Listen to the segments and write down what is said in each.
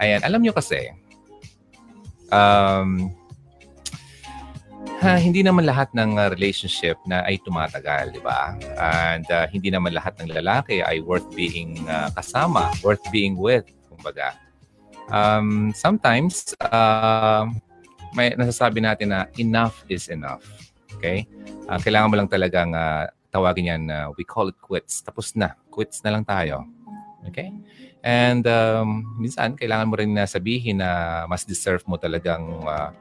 Ayan, alam nyo kasi, um, ha, hindi naman lahat ng uh, relationship na ay tumatagal, di ba? And uh, hindi naman lahat ng lalaki ay worth being uh, kasama, worth being with, kumbaga. Um, sometimes, uh, may nasasabi natin na enough is enough. Okay? Uh, kailangan mo lang talagang uh, tawagin yan, uh, we call it quits. Tapos na. Quits na lang tayo. Okay? And um, minsan, kailangan mo rin na sabihin na mas deserve mo talagang uh,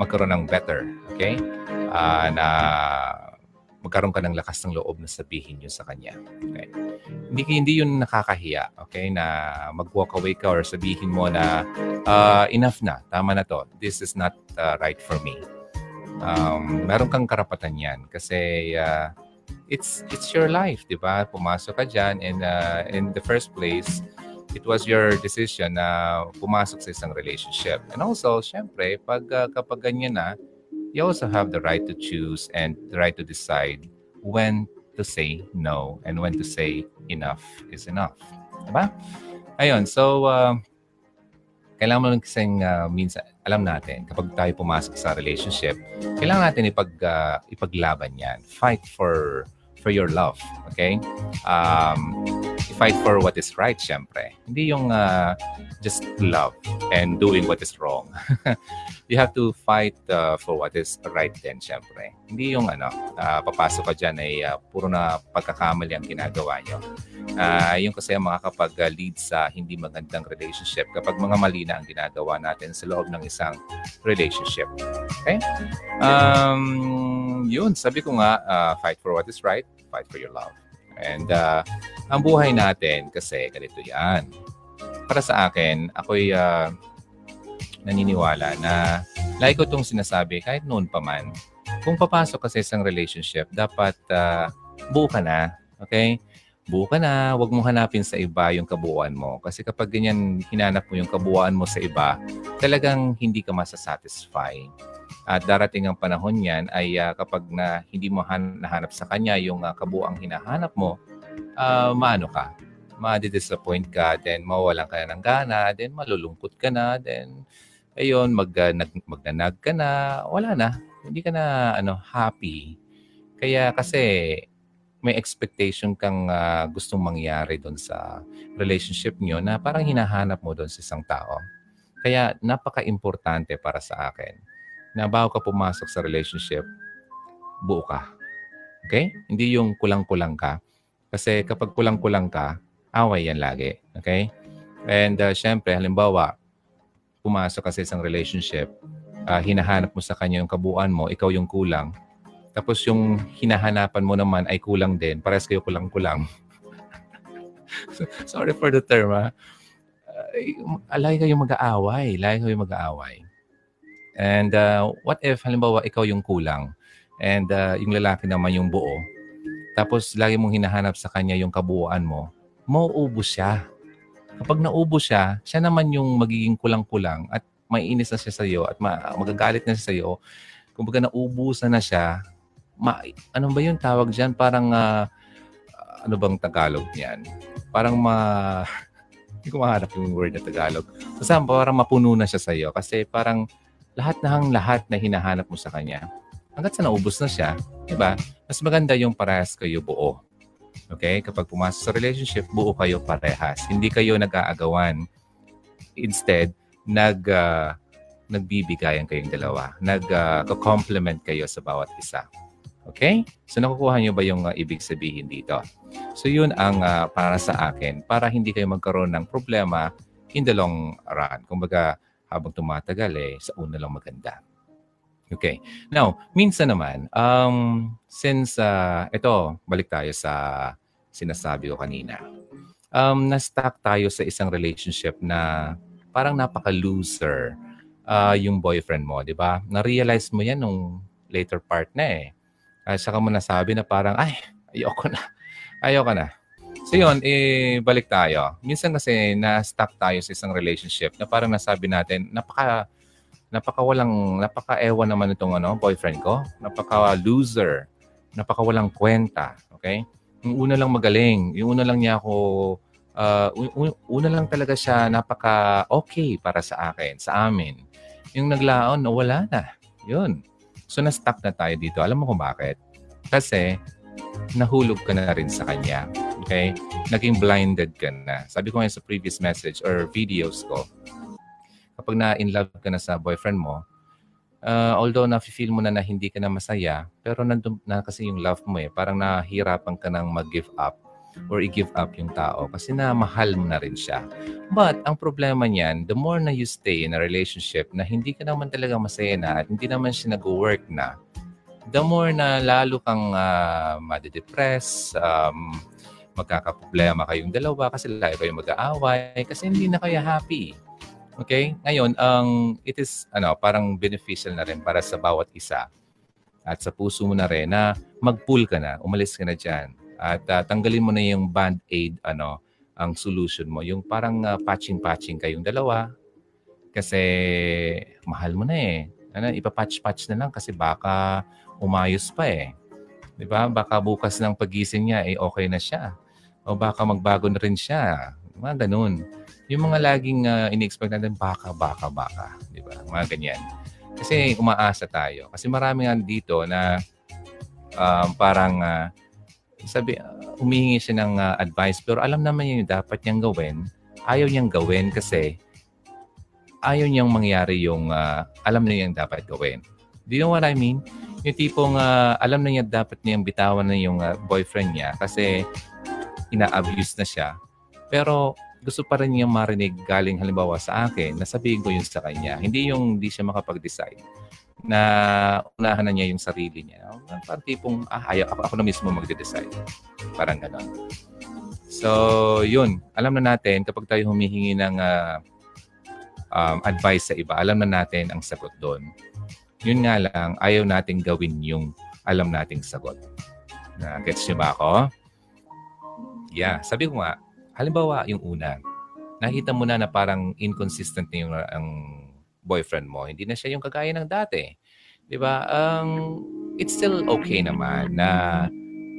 magkaroon ng better. Okay? Uh, na magkaroon ka ng lakas ng loob na sabihin yun sa kanya. Okay? Hindi, hindi yun nakakahiya. Okay? Na mag-walk away ka or sabihin mo na uh, enough na. Tama na to. This is not uh, right for me. Um, meron kang karapatan yan kasi uh, it's it's your life, 'di ba? Pumasok ka diyan and uh, in the first place, it was your decision na pumasok sa isang relationship. And also, syempre, pag uh, kapag ganyan na, you also have the right to choose and the right to decide when to say no and when to say enough is enough. Diba? Ayun, so uh, kailangan mo lang kasing uh, minsan, alam natin, kapag tayo pumasok sa relationship, kailangan natin ipag, uh, ipaglaban yan. Fight for for your love. Okay? Um, fight for what is right, syempre. Hindi yung uh, just love and doing what is wrong. you have to fight uh, for what is right din, syempre. Hindi yung ano, uh, papasok ka dyan ay uh, puro na pagkakamali ang ginagawa nyo. Uh, yung kasi mga kapag uh, lead sa hindi magandang relationship, kapag mga mali na ang ginagawa natin sa loob ng isang relationship. Okay? Um, yun, sabi ko nga, uh, fight for what is right, fight for your love. And uh, ang buhay natin kasi ganito yan. Para sa akin, ako'y uh, naniniwala na lagi ko itong sinasabi kahit noon pa man. Kung papasok ka sa isang relationship, dapat uh, buo ka na. Okay? Buo ka na. Huwag mo hanapin sa iba yung kabuuan mo. Kasi kapag ganyan hinanap mo yung kabuuan mo sa iba, talagang hindi ka masasatisfy. At darating ang panahon niyan ay uh, kapag na hindi mo han- nahanap sa kanya yung uh, kabuang hinahanap mo, uh, maano ka, ma-disappoint ka, then mawawalan ka na ng gana, then malulungkot ka na, then ayun, mag, uh, nag, magnanag ka na, wala na. Hindi ka na ano, happy. Kaya kasi may expectation kang uh, gustong mangyari doon sa relationship niyo na parang hinahanap mo doon sa isang tao. Kaya napaka-importante para sa akin na bago ka pumasok sa relationship, buo ka. Okay? Hindi yung kulang-kulang ka. Kasi kapag kulang-kulang ka, away yan lagi. Okay? And uh, syempre, halimbawa, pumasok ka sa isang relationship, uh, hinahanap mo sa kanya yung kabuuan mo, ikaw yung kulang. Tapos yung hinahanapan mo naman ay kulang din. Parehas kayo kulang-kulang. Sorry for the term, ha? Uh, lagi kayo mag-aaway. Lagi kayo mag-aaway. And uh, what if, halimbawa, ikaw yung kulang and uh, yung lalaki naman yung buo, tapos lagi mong hinahanap sa kanya yung kabuuan mo, mauubos siya. Kapag naubos siya, siya naman yung magiging kulang-kulang at maiinis na siya sa iyo at ma- magagalit na siya sa iyo. Kumbaga naubusan na siya, ma- ano ba yung tawag diyan? Parang, uh, ano bang Tagalog niyan? Parang ma... Hindi ko mahanap yung word na Tagalog. Basta parang mapuno na siya sa iyo kasi parang lahat na hang lahat na hinahanap mo sa kanya. Hanggat sa naubos na siya, di ba? Mas maganda yung parehas kayo buo. Okay? Kapag pumasok sa relationship, buo kayo parehas. Hindi kayo nag-aagawan. Instead, nag, uh, nagbibigayan kayong dalawa. Nag-complement uh, kayo sa bawat isa. Okay? So nakukuha niyo ba yung uh, ibig sabihin dito? So yun ang uh, para sa akin para hindi kayo magkaroon ng problema in the long run. Kumbaga, habang tumatagal eh, sa una lang maganda. Okay. Now, minsan naman, um, since uh, ito, balik tayo sa sinasabi ko kanina. Um, na-stuck tayo sa isang relationship na parang napaka-loser uh, yung boyfriend mo, di ba? Na-realize mo yan nung later part na eh. Uh, saka mo nasabi na parang, ay, ayoko na. Ayoko na. So yun, eh, balik tayo. Minsan kasi na-stuck tayo sa isang relationship na parang nasabi natin, napaka, napaka walang, napaka ewan naman itong ano, boyfriend ko. Napaka loser. Napaka walang kwenta. Okay? Yung una lang magaling. Yung una lang niya ako uh, una lang talaga siya napaka-okay para sa akin, sa amin. Yung naglaon, wala na. Yun. So, na-stuck na tayo dito. Alam mo kung bakit? Kasi, nahulog ka na rin sa kanya. Okay? Naging blinded ka na. Sabi ko ngayon sa previous message or videos ko, kapag na-in love ka na sa boyfriend mo, uh, although na-feel mo na na hindi ka na masaya, pero nandun na kasi yung love mo eh. Parang nahihirapan ka nang mag-give up or i-give up yung tao kasi na mahal mo na rin siya. But ang problema niyan, the more na you stay in a relationship na hindi ka naman talaga masaya na at hindi naman siya nag-work na, the more na lalo kang uh, madidepress, um, magkakaproblema kayong dalawa kasi lalo kayong mag-aaway kasi hindi na kayo happy. Okay? Ngayon, ang um, it is ano, parang beneficial na rin para sa bawat isa at sa puso mo na rin na mag-pull ka na, umalis ka na diyan at uh, tanggalin mo na yung band-aid ano ang solution mo. Yung parang uh, patching-patching kayong dalawa kasi mahal mo na eh. Ano, ipapatch-patch na lang kasi baka umayos pa eh. 'Di ba? Baka bukas ng pagising niya eh okay na siya. O baka magbago na rin siya. Mga ganun. Yung mga laging uh, ini-expect natin baka, baka, baka. 'Di ba? Mga ganyan. Kasi umaasa tayo. Kasi marami nga dito na um, parang uh, sabi, uh, humihingi siya ng uh, advice pero alam naman niya yung dapat niyang gawin. Ayaw niyang gawin kasi ayaw niyang mangyari yung uh, alam niya yung dapat gawin. Do you know what I mean? Yung tipong uh, alam na niya dapat niyang bitawan na yung uh, boyfriend niya kasi ina-abuse na siya. Pero gusto pa rin niya marinig galing halimbawa sa akin na sabihin ko yun sa kanya. Hindi yung hindi siya makapag-decide na unahan na niya yung sarili niya. Parang tipong, ah, ayaw, ako, ako na mismo magde-decide. Parang gano'n. So, yun. Alam na natin, kapag tayo humihingi ng uh, um, advice sa iba, alam na natin ang sagot doon. Yun nga lang, ayaw nating gawin yung alam nating sagot. Na, gets niyo ba ako? Yeah, sabi ko nga, halimbawa yung una, nakita mo na na parang inconsistent na yung ang boyfriend mo, hindi na siya yung kagaya ng dati. 'Di ba? Um, it's still okay naman na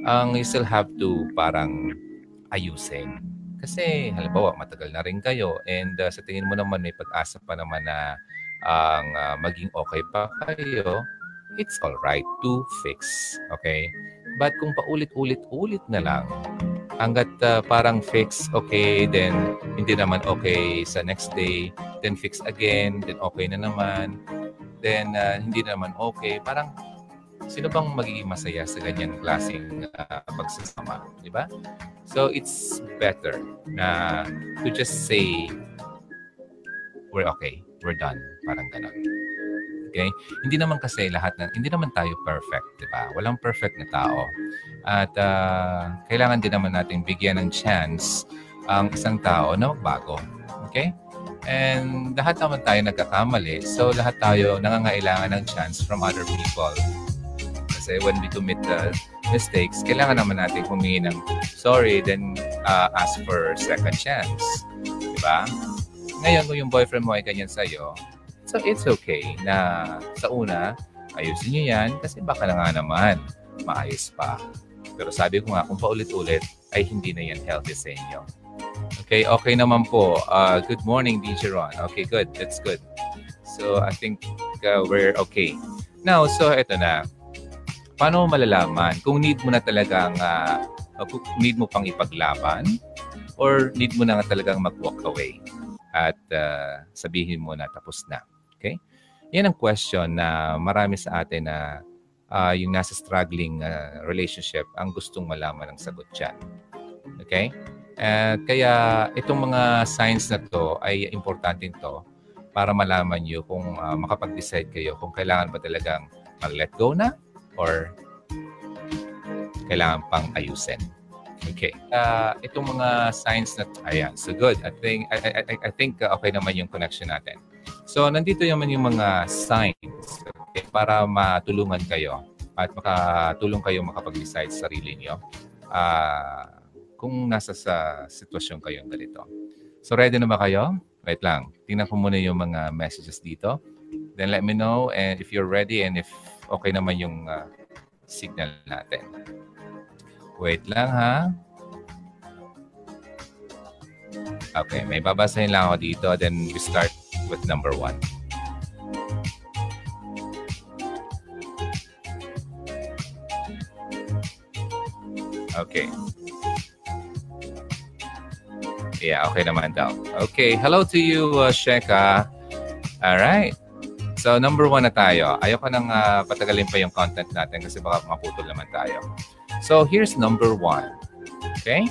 ang um, you still have to parang ayusin. Kasi halimbawa matagal na rin kayo and uh, sa tingin mo naman may pag-asa pa naman na ang uh, maging okay pa kayo, it's all right to fix. Okay? But kung paulit-ulit-ulit na lang, hanggat uh, parang fix, okay, then hindi naman okay sa next day, then fix again, then okay na naman, then uh, hindi na naman okay. Parang sino bang magiging masaya sa ganyan klaseng uh, pagsasama, di ba? So it's better na to just say we're okay, we're done, parang ganun. Okay? Hindi naman kasi lahat na, hindi naman tayo perfect, di ba? Walang perfect na tao. At uh, kailangan din naman natin bigyan ng chance ang isang tao na magbago. Okay? And lahat naman tayo nagkakamali. So lahat tayo nangangailangan ng chance from other people. Kasi when we commit the mistakes, kailangan naman natin humingi ng sorry, then uh, ask for second chance. Diba? Ngayon, kung yung boyfriend mo ay ganyan sa'yo, So it's okay na sa una, ayusin nyo yan kasi baka na nga naman maayos pa. Pero sabi ko nga, kung paulit-ulit, ay hindi na yan healthy sa inyo. Okay, okay naman po. Uh, good morning, DJ Ron. Okay, good. That's good. So I think uh, we're okay. Now, so ito na. Paano malalaman kung need mo na talagang uh, need mo pang ipaglaban or need mo na talagang mag-walk away at uh, sabihin mo na tapos na. Okay? Yan ang question na marami sa atin na uh, yung nasa struggling uh, relationship ang gustong malaman ng sagot dyan. Okay? Uh, kaya itong mga signs na to ay importante to para malaman nyo kung uh, makapag-decide kayo kung kailangan ba talagang mag-let go na or kailangan pang ayusin. Okay. Uh, itong mga signs na ayan, so good. I think I, I, I think uh, okay naman yung connection natin. So, nandito naman yung mga signs okay, para matulungan kayo at makatulong kayo makapag-decide sa sarili niyo uh, kung nasa sa sitwasyon kayong ganito. So, ready na ba kayo? Wait lang. Tingnan ko muna yung mga messages dito. Then let me know and if you're ready and if okay naman yung uh, signal natin. Wait lang ha. Okay, may babasahin lang ako dito. Then we start with number one. Okay. Yeah, okay naman daw. Okay, hello to you, uh, Sheka. All right. So, number one na tayo. Ayoko nang uh, patagalin pa yung content natin kasi baka maputol naman tayo. So, here's number one. Okay?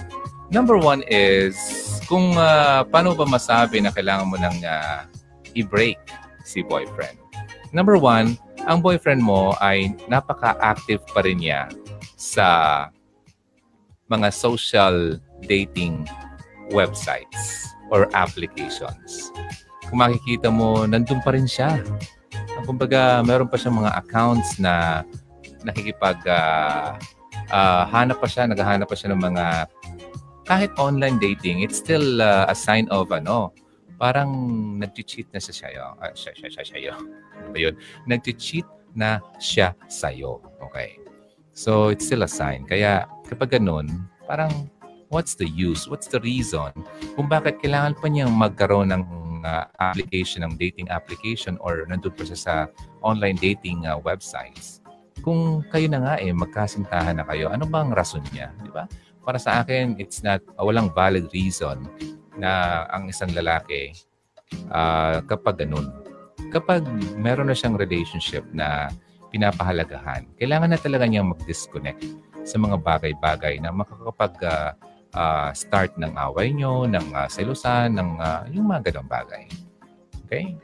Number one is kung uh, paano ba masabi na kailangan mo nang uh, i-break si boyfriend. Number one, ang boyfriend mo ay napaka-active pa rin niya sa mga social dating websites or applications. Kung makikita mo, nandun pa rin siya. Kumbaga, meron pa siyang mga accounts na nakikipag uh, uh, hanap pa siya, naghahanap pa siya ng mga kahit online dating, it's still uh, a sign of ano, parang nag-cheat na siya sa'yo. Uh, siya, siya, siya, siya, ano yun? Nag-cheat na siya sa'yo. Okay. So, it's still a sign. Kaya, kapag ganun, parang what's the use? What's the reason? Kung bakit kailangan pa niyang magkaroon ng uh, application, ng dating application or nandun pa siya sa online dating uh, websites. Kung kayo na nga eh, magkasintahan na kayo, ano bang rason niya? Di ba? Para sa akin, it's not, uh, walang valid reason na ang isang lalaki uh, kapag ganun. Kapag meron na siyang relationship na pinapahalagahan, kailangan na talaga niyang mag-disconnect sa mga bagay-bagay na makakapag uh, uh, start ng away nyo, ng uh, selusan, ng uh, yung mga ganong bagay. Okay?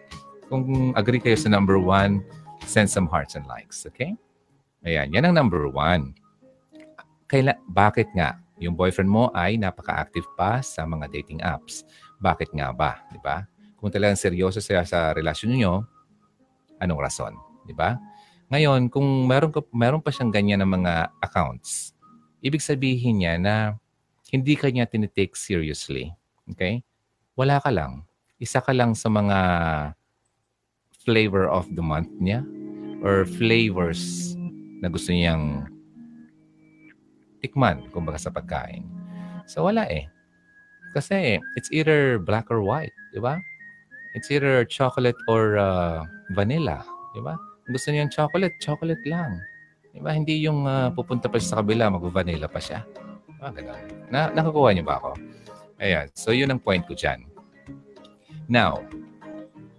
Kung agree kayo sa number one, send some hearts and likes. Okay? Ayan, yan ang number one. Kaila, bakit nga? Yung boyfriend mo ay napaka-active pa sa mga dating apps. Bakit nga ba? Di ba? Kung talagang seryoso siya sa relasyon niyo, anong rason? Di ba? Ngayon, kung meron, ka, meron pa siyang ganyan ng mga accounts, ibig sabihin niya na hindi ka niya tinitake seriously. Okay? Wala ka lang. Isa ka lang sa mga flavor of the month niya or flavors na gusto niyang tikman, kumbaga sa pagkain. So wala eh. Kasi it's either black or white, di ba? It's either chocolate or uh, vanilla, di ba? gusto niya yung chocolate, chocolate lang. Diba? Hindi yung uh, pupunta pa siya sa kabila, mag-vanilla pa siya. Ah, ganun. Na, nakakuha niyo ba ako? Ayan. So, yun ang point ko dyan. Now,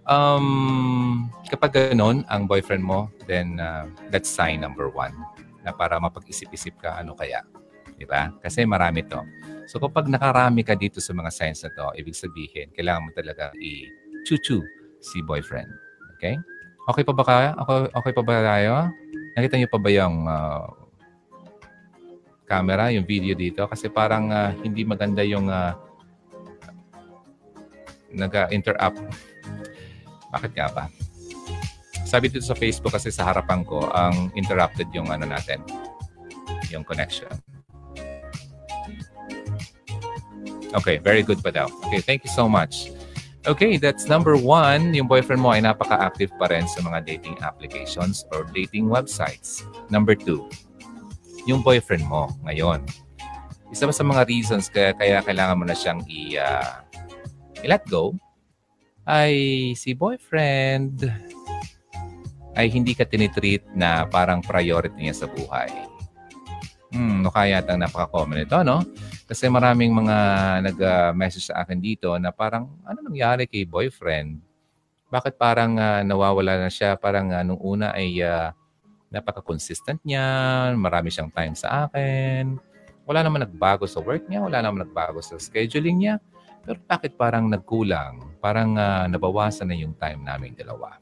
um, kapag ganun ang boyfriend mo, then uh, that's sign number one na para mapag-isip-isip ka ano kaya. Di ba? Kasi marami to. So kapag nakarami ka dito sa mga signs na to, ibig sabihin, kailangan mo talaga i-chu-chu si boyfriend. Okay? Okay pa ba kaya? Okay, okay pa ba tayo? Nakita niyo pa ba yung uh, camera, yung video dito? Kasi parang uh, hindi maganda yung uh, nag-interrupt. Bakit nga ba? Sabi dito sa Facebook kasi sa harapan ko, ang interrupted yung ano natin, yung connection. Okay, very good pa daw. Okay, thank you so much. Okay, that's number one. Yung boyfriend mo ay napaka-active pa rin sa mga dating applications or dating websites. Number two, yung boyfriend mo ngayon. Isa sa mga reasons kaya, kaya kailangan mo na siyang i, uh, i-let go ay si boyfriend ay hindi ka tinitreat na parang priority niya sa buhay. Hmm, no kaya yata napaka-common ito, no? Kasi maraming mga nag-message sa akin dito na parang, ano nangyari kay boyfriend? Bakit parang uh, nawawala na siya? Parang uh, nung una ay uh, napaka-consistent niya, marami siyang time sa akin. Wala naman nagbago sa work niya, wala naman nagbago sa scheduling niya. Pero bakit parang nagkulang? Parang uh, nabawasan na yung time namin dalawa.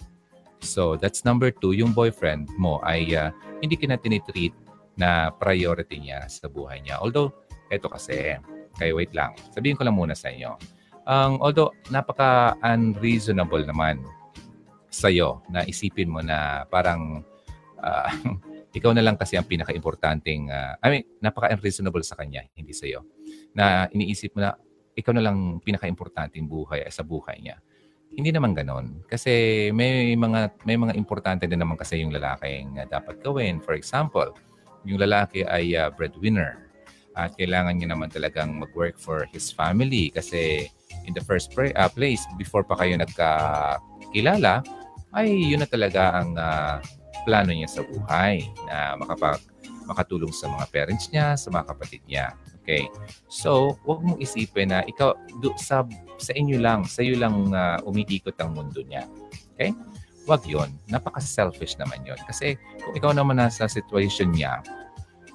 So that's number two, yung boyfriend mo ay uh, hindi kinatinitreat na priority niya sa buhay niya. Although ito kasi, kaya wait lang. Sabihin ko lang muna sa inyo. Um, although napaka-unreasonable naman sa iyo na isipin mo na parang uh, ikaw na lang kasi ang pinaka-importanting, uh, I mean, napaka-unreasonable sa kanya, hindi sa iyo. Na iniisip mo na ikaw na lang pinaka-importanting buhay sa buhay niya. Hindi naman ganon. Kasi may mga may mga importante din naman kasi yung lalaking dapat gawin. For example, yung lalaki ay uh, breadwinner at kailangan niya naman talagang mag-work for his family kasi in the first pra- uh, place, before pa kayo nagkakilala, ay yun na talaga ang uh, plano niya sa buhay na makapag makatulong sa mga parents niya, sa mga kapatid niya. Okay? So, huwag mong isipin na ikaw do, sa sa inyo lang, sa iyo lang uh, umiikot ang mundo niya. Okay? Huwag 'yon. Napaka-selfish naman 'yon. Kasi kung ikaw naman nasa situation niya,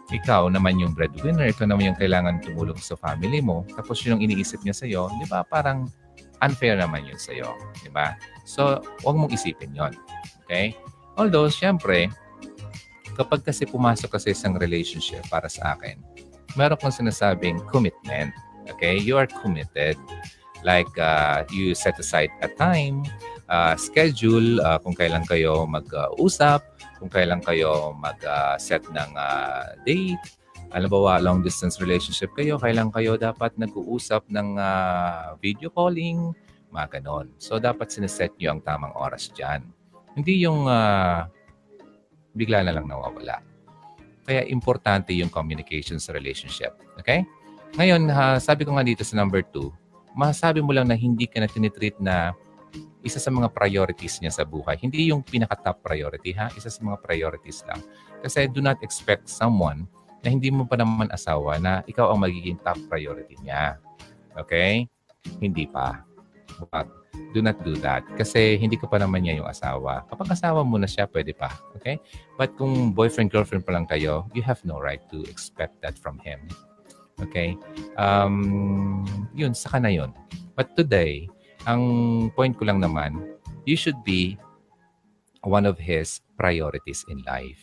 ikaw naman yung breadwinner, ikaw naman yung kailangan tumulong sa family mo, tapos yun ang iniisip niya sa'yo, di ba? Parang unfair naman yun sa'yo. Di ba? So, huwag mong isipin yon Okay? Although, syempre, kapag kasi pumasok kasi isang relationship para sa akin, meron kong sinasabing commitment. Okay? You are committed. Like, uh, you set aside a time, uh, schedule, uh, kung kailan kayo mag-usap, kung kailan kayo mag-set uh, ng uh, date. Alam ba, long distance relationship kayo, kailan kayo dapat nag-uusap ng uh, video calling, mga ganon. So, dapat sineset nyo ang tamang oras dyan. Hindi yung uh, bigla na lang nawawala. Kaya importante yung communication sa relationship. Okay? Ngayon, uh, sabi ko nga dito sa number two, masabi mo lang na hindi ka na tinitreat na isa sa mga priorities niya sa buhay. Hindi yung pinaka-top priority, ha? Isa sa mga priorities lang. Kasi do not expect someone na hindi mo pa naman asawa na ikaw ang magiging top priority niya. Okay? Hindi pa. But do not do that. Kasi hindi ko pa naman niya yung asawa. Kapag asawa mo na siya, pwede pa. Okay? But kung boyfriend-girlfriend pa lang kayo, you have no right to expect that from him. Okay? Um, yun, saka na yun. But today, ang point ko lang naman, you should be one of his priorities in life.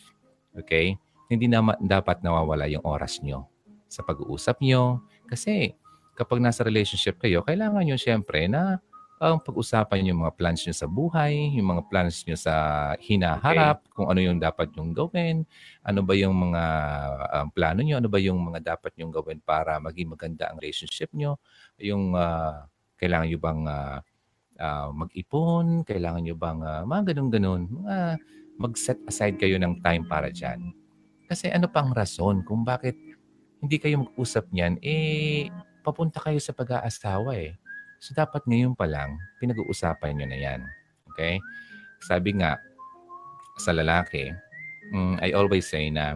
Okay? Hindi na dapat nawawala yung oras nyo sa pag-uusap nyo. Kasi kapag nasa relationship kayo, kailangan nyo siyempre na ang pag-usapan yung mga plans nyo sa buhay, yung mga plans nyo sa hinaharap, okay. kung ano yung dapat nyong gawin, ano ba yung mga um, plano nyo, ano ba yung mga dapat nyong gawin para maging maganda ang relationship nyo, yung uh, kailangan nyo bang uh, uh, mag-ipon? Kailangan nyo bang uh, mga ganun-ganun? Mga mag-set aside kayo ng time para dyan. Kasi ano pang rason kung bakit hindi kayo mag-usap niyan, eh, papunta kayo sa pag-aasawa eh. So, dapat ngayon pa lang, pinag-uusapan nyo na yan. Okay? Sabi nga, sa lalaki, um, I always say na,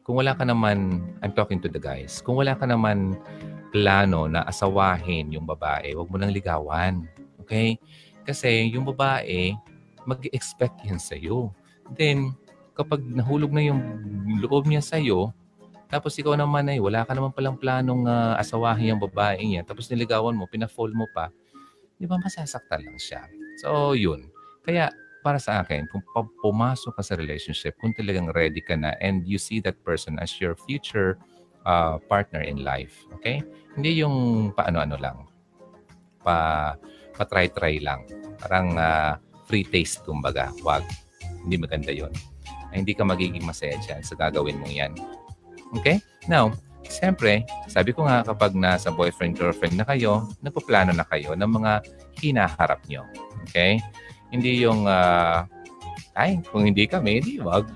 kung wala ka naman, I'm talking to the guys, kung wala ka naman plano na asawahin yung babae, huwag mo nang ligawan. Okay? Kasi yung babae, mag-expect yan sa'yo. Then, kapag nahulog na yung loob niya sa'yo, tapos ikaw naman ay wala ka naman palang planong uh, asawahin yung babae niya, tapos niligawan mo, pinafall mo pa, di ba masasaktan lang siya. So, yun. Kaya, para sa akin, kung pumasok ka sa relationship, kung talagang ready ka na and you see that person as your future uh, partner in life, okay? Hindi yung paano-ano lang. Pa, pa-try-try lang. Parang uh, free taste, kumbaga. Wag. Hindi maganda yon. Hindi ka magiging masaya dyan sa gagawin mong yan. Okay? Now, siyempre, sabi ko nga kapag nasa boyfriend-girlfriend na kayo, nagpaplano na kayo ng mga hinaharap nyo. Okay? Hindi yung, uh, ay, kung hindi kami, hindi wag.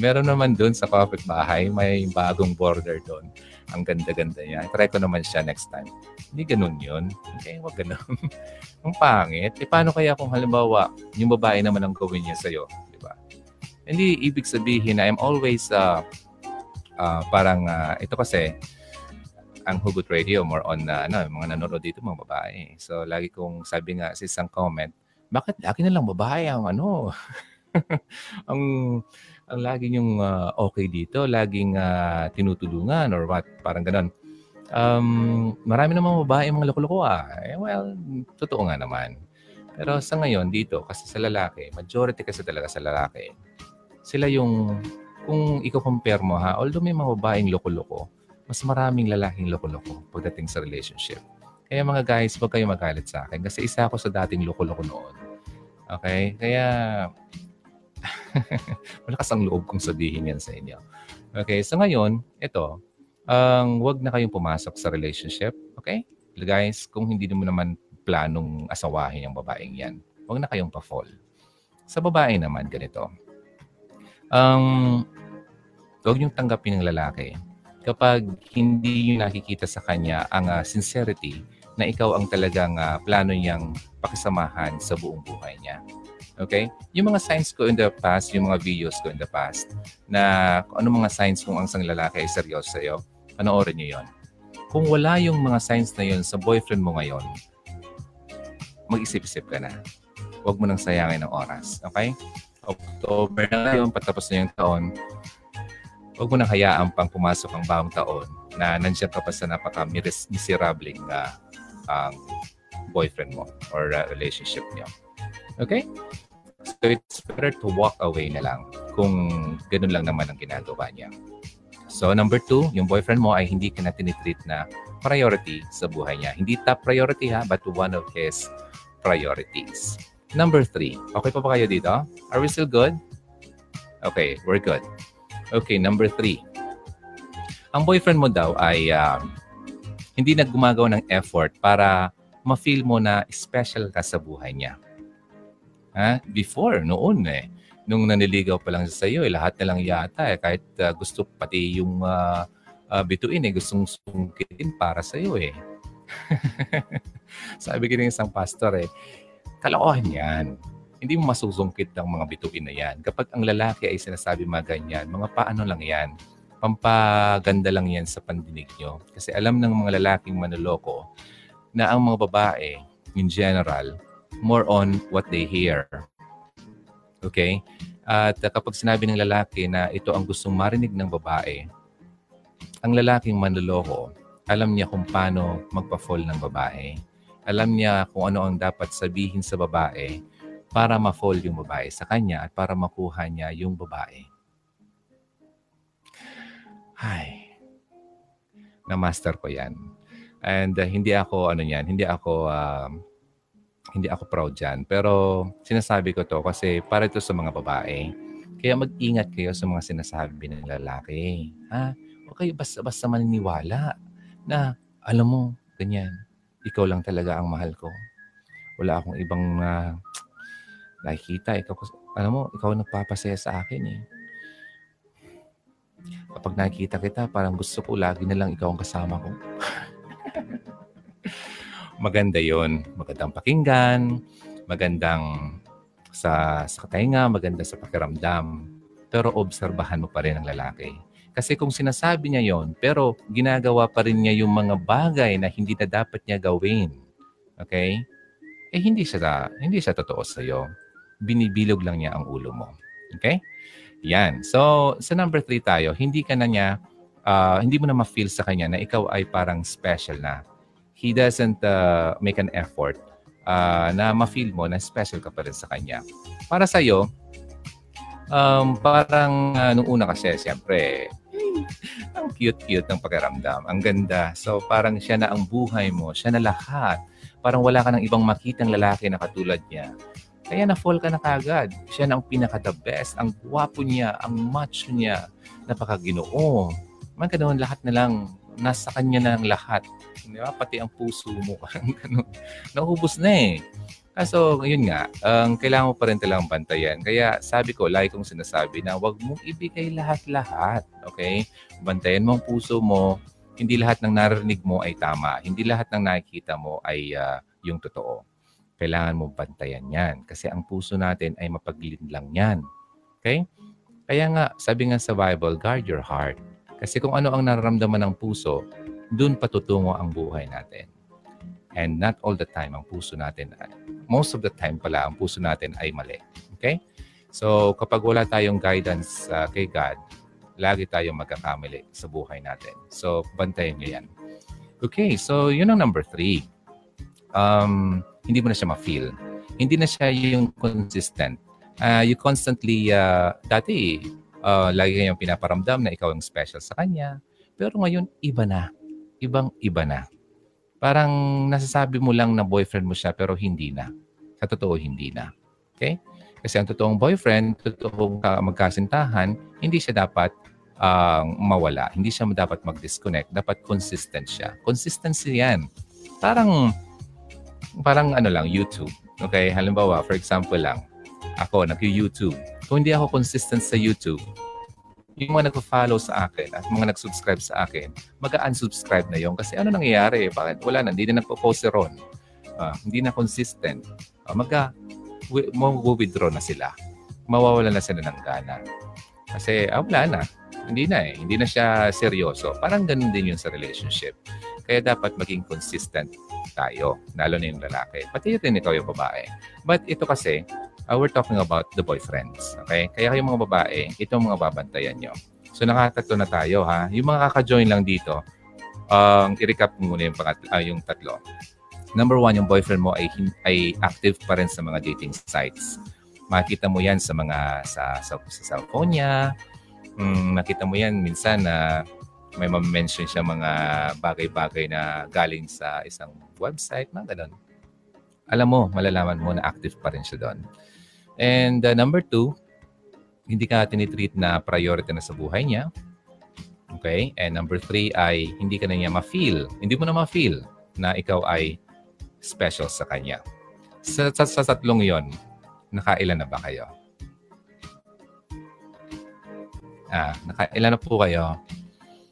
Meron naman doon sa bahay, may bagong border doon. Ang ganda-ganda niya. Try ko naman siya next time. Hindi ganun yun. Okay, wag ganun. ang pangit. E paano kaya kung halimbawa, yung babae naman ang gawin niya sa'yo? Di ba? Hindi ibig sabihin na I'm always uh, uh, parang uh, ito kasi ang Hugot Radio more on uh, ano, mga nanonood dito mga babae. So lagi kong sabi nga sa isang comment, bakit lagi na lang babae ang ano? ang ang lagi yung uh, okay dito, laging uh, tinutulungan or what, parang ganun. Um, marami namang babae mga loko-loko ah. Eh, well, totoo nga naman. Pero sa ngayon dito, kasi sa lalaki, majority kasi talaga sa lalaki, sila yung, kung i-compare mo ha, although may mga babaeng loko-loko, mas maraming lalaking loko-loko pagdating sa relationship. Kaya mga guys, huwag kayo magalit sa akin kasi isa ako sa dating loko-loko noon. Okay? Kaya Malakas ang loob kong sabihin yan sa inyo. Okay, so ngayon, ito, ang um, wag na kayong pumasok sa relationship. Okay? Guys, kung hindi mo naman planong asawahin yung babaeng yan, wag na kayong pa-fall. Sa babae naman, ganito. Um, wag niyong tanggapin ng lalaki kapag hindi nyo nakikita sa kanya ang uh, sincerity na ikaw ang talagang uh, plano niyang pakisamahan sa buong buhay niya. Okay? Yung mga signs ko in the past, yung mga videos ko in the past, na kung ano mga signs kung ang isang lalaki ay seryoso sa'yo, panoorin niyo yon. Kung wala yung mga signs na yon sa boyfriend mo ngayon, mag-isip-isip ka na. Huwag mo nang sayangin ng oras. Okay? October na ngayon, patapos na yung taon, huwag mo nang hayaan pang pumasok ang bagong taon na nandiyan ka pa sa napaka-miserable na ang boyfriend mo or uh, relationship niyo. Okay? So it's better to walk away na lang kung ganun lang naman ang ginagawa niya. So number two, yung boyfriend mo ay hindi ka na tinitreat na priority sa buhay niya. Hindi top priority ha, but one of his priorities. Number three, okay pa ba kayo dito? Are we still good? Okay, we're good. Okay, number three. Ang boyfriend mo daw ay uh, hindi na gumagawa ng effort para ma-feel mo na special ka sa buhay niya. Ha? Before, noon eh. Nung naniligaw pa lang sa iyo, eh, lahat na lang yata eh. Kahit uh, gusto pati yung uh, uh, bituin eh, gustong sungkitin para sa iyo eh. Sabi ko ng isang pastor eh, kalokohan yan. Hindi mo masusungkit ng mga bituin na yan. Kapag ang lalaki ay sinasabi mga ganyan, mga paano lang yan, pampaganda lang yan sa pandinig nyo. Kasi alam ng mga lalaking manloloko na ang mga babae, in general, more on what they hear. Okay? At kapag sinabi ng lalaki na ito ang gustong marinig ng babae, ang lalaking manloloko, alam niya kung paano magpa-fall ng babae. Alam niya kung ano ang dapat sabihin sa babae para ma-fall yung babae sa kanya at para makuha niya yung babae. Ay, na-master ko yan. And uh, hindi ako, ano yan, hindi ako, uh, hindi ako proud dyan. Pero sinasabi ko to kasi para ito sa mga babae. Kaya mag-ingat kayo sa mga sinasabi ng lalaki. Ha? Huwag kayo basta-basta maniniwala na, alam mo, ganyan, ikaw lang talaga ang mahal ko. Wala akong ibang uh, nakikita. Ikaw, alam mo, ikaw nagpapasaya sa akin eh. Kapag nakikita kita, parang gusto ko lagi na lang ikaw ang kasama ko. Maganda yon Magandang pakinggan, magandang sa, sa katainga, maganda sa pakiramdam. Pero obserbahan mo pa rin ang lalaki. Kasi kung sinasabi niya yon pero ginagawa pa rin niya yung mga bagay na hindi na dapat niya gawin. Okay? Eh hindi siya, hindi siya totoo sa iyo. Binibilog lang niya ang ulo mo. Okay? Yan. So, sa number three tayo, hindi ka na niya, uh, hindi mo na ma-feel sa kanya na ikaw ay parang special na. He doesn't uh, make an effort uh, na ma-feel mo na special ka pa rin sa kanya. Para sa iyo, um, parang uh, nung una kasi, siyempre, ang cute-cute ng pakiramdam. Ang ganda. So, parang siya na ang buhay mo. Siya na lahat. Parang wala ka ng ibang makitang lalaki na katulad niya. Kaya na-fall ka na kagad. Siya na ang pinaka-the best. Ang guwapo niya, ang macho niya, napakaginoo. Man ganoon, lahat na lang, nasa kanya na ang lahat. Di ba? Pati ang puso mo. ganun. Naubos na eh. Kaso, yun nga, um, kailangan mo pa rin talagang bantayan. Kaya sabi ko, like kong sinasabi na huwag mong ibigay lahat-lahat. Okay? Bantayan mo ang puso mo. Hindi lahat ng narinig mo ay tama. Hindi lahat ng nakikita mo ay uh, yung totoo kailangan mo bantayan yan. Kasi ang puso natin ay mapaglinlang yan. Okay? Kaya nga, sabi nga sa Bible, guard your heart. Kasi kung ano ang nararamdaman ng puso, dun patutungo ang buhay natin. And not all the time ang puso natin, most of the time pala, ang puso natin ay mali. Okay? So, kapag wala tayong guidance uh, kay God, lagi tayong magkakamali sa buhay natin. So, bantayan nyo yan. Okay, so yun ang number three. Um, hindi mo na siya ma-feel. Hindi na siya yung consistent. Uh, you constantly, uh, dati, uh, lagi kayong pinaparamdam na ikaw ang special sa kanya. Pero ngayon, iba na. Ibang iba na. Parang nasasabi mo lang na boyfriend mo siya pero hindi na. Sa totoo, hindi na. Okay? Kasi ang totoong boyfriend, totoong magkasintahan, hindi siya dapat uh, mawala. Hindi siya dapat mag-disconnect. Dapat consistent siya. Consistency yan. Parang parang ano lang, YouTube. Okay? Halimbawa, for example lang, ako, nag-YouTube. Kung hindi ako consistent sa YouTube, yung mga nagpo-follow sa akin at mga nag-subscribe sa akin, mag-unsubscribe na yon kasi ano nangyayari? Bakit wala na? Hindi na nagpo-post si Ron. Uh, hindi na consistent. Uh, magka withdraw na sila. Mawawala na sila ng gana. Kasi ah, wala na. Hindi na eh. Hindi na siya seryoso. Parang ganun din yun sa relationship. Kaya dapat maging consistent tayo, lalo na yung lalaki. Pati rin ito yung babae. But ito kasi, uh, we're talking about the boyfriends. Okay? Kaya kayong mga babae, ito mga babantayan nyo. So nakatatlo na tayo ha. Yung mga kaka-join lang dito, um, i-recap muna yung, pangat, uh, yung tatlo. Number one, yung boyfriend mo ay, ay active pa rin sa mga dating sites. Makita mo yan sa mga sa, sa, sa cellphone niya. Mm, nakita mo yan minsan na may ma-mention siya mga bagay-bagay na galing sa isang website, mga ganun. Alam mo, malalaman mo na active pa rin siya doon. And uh, number two, hindi ka tinitreat na priority na sa buhay niya. Okay? And number three ay hindi ka na niya ma-feel. Hindi mo na ma-feel na ikaw ay special sa kanya. Sa, sa, sa tatlong yon, nakailan na ba kayo? Ah, nakailan na po kayo?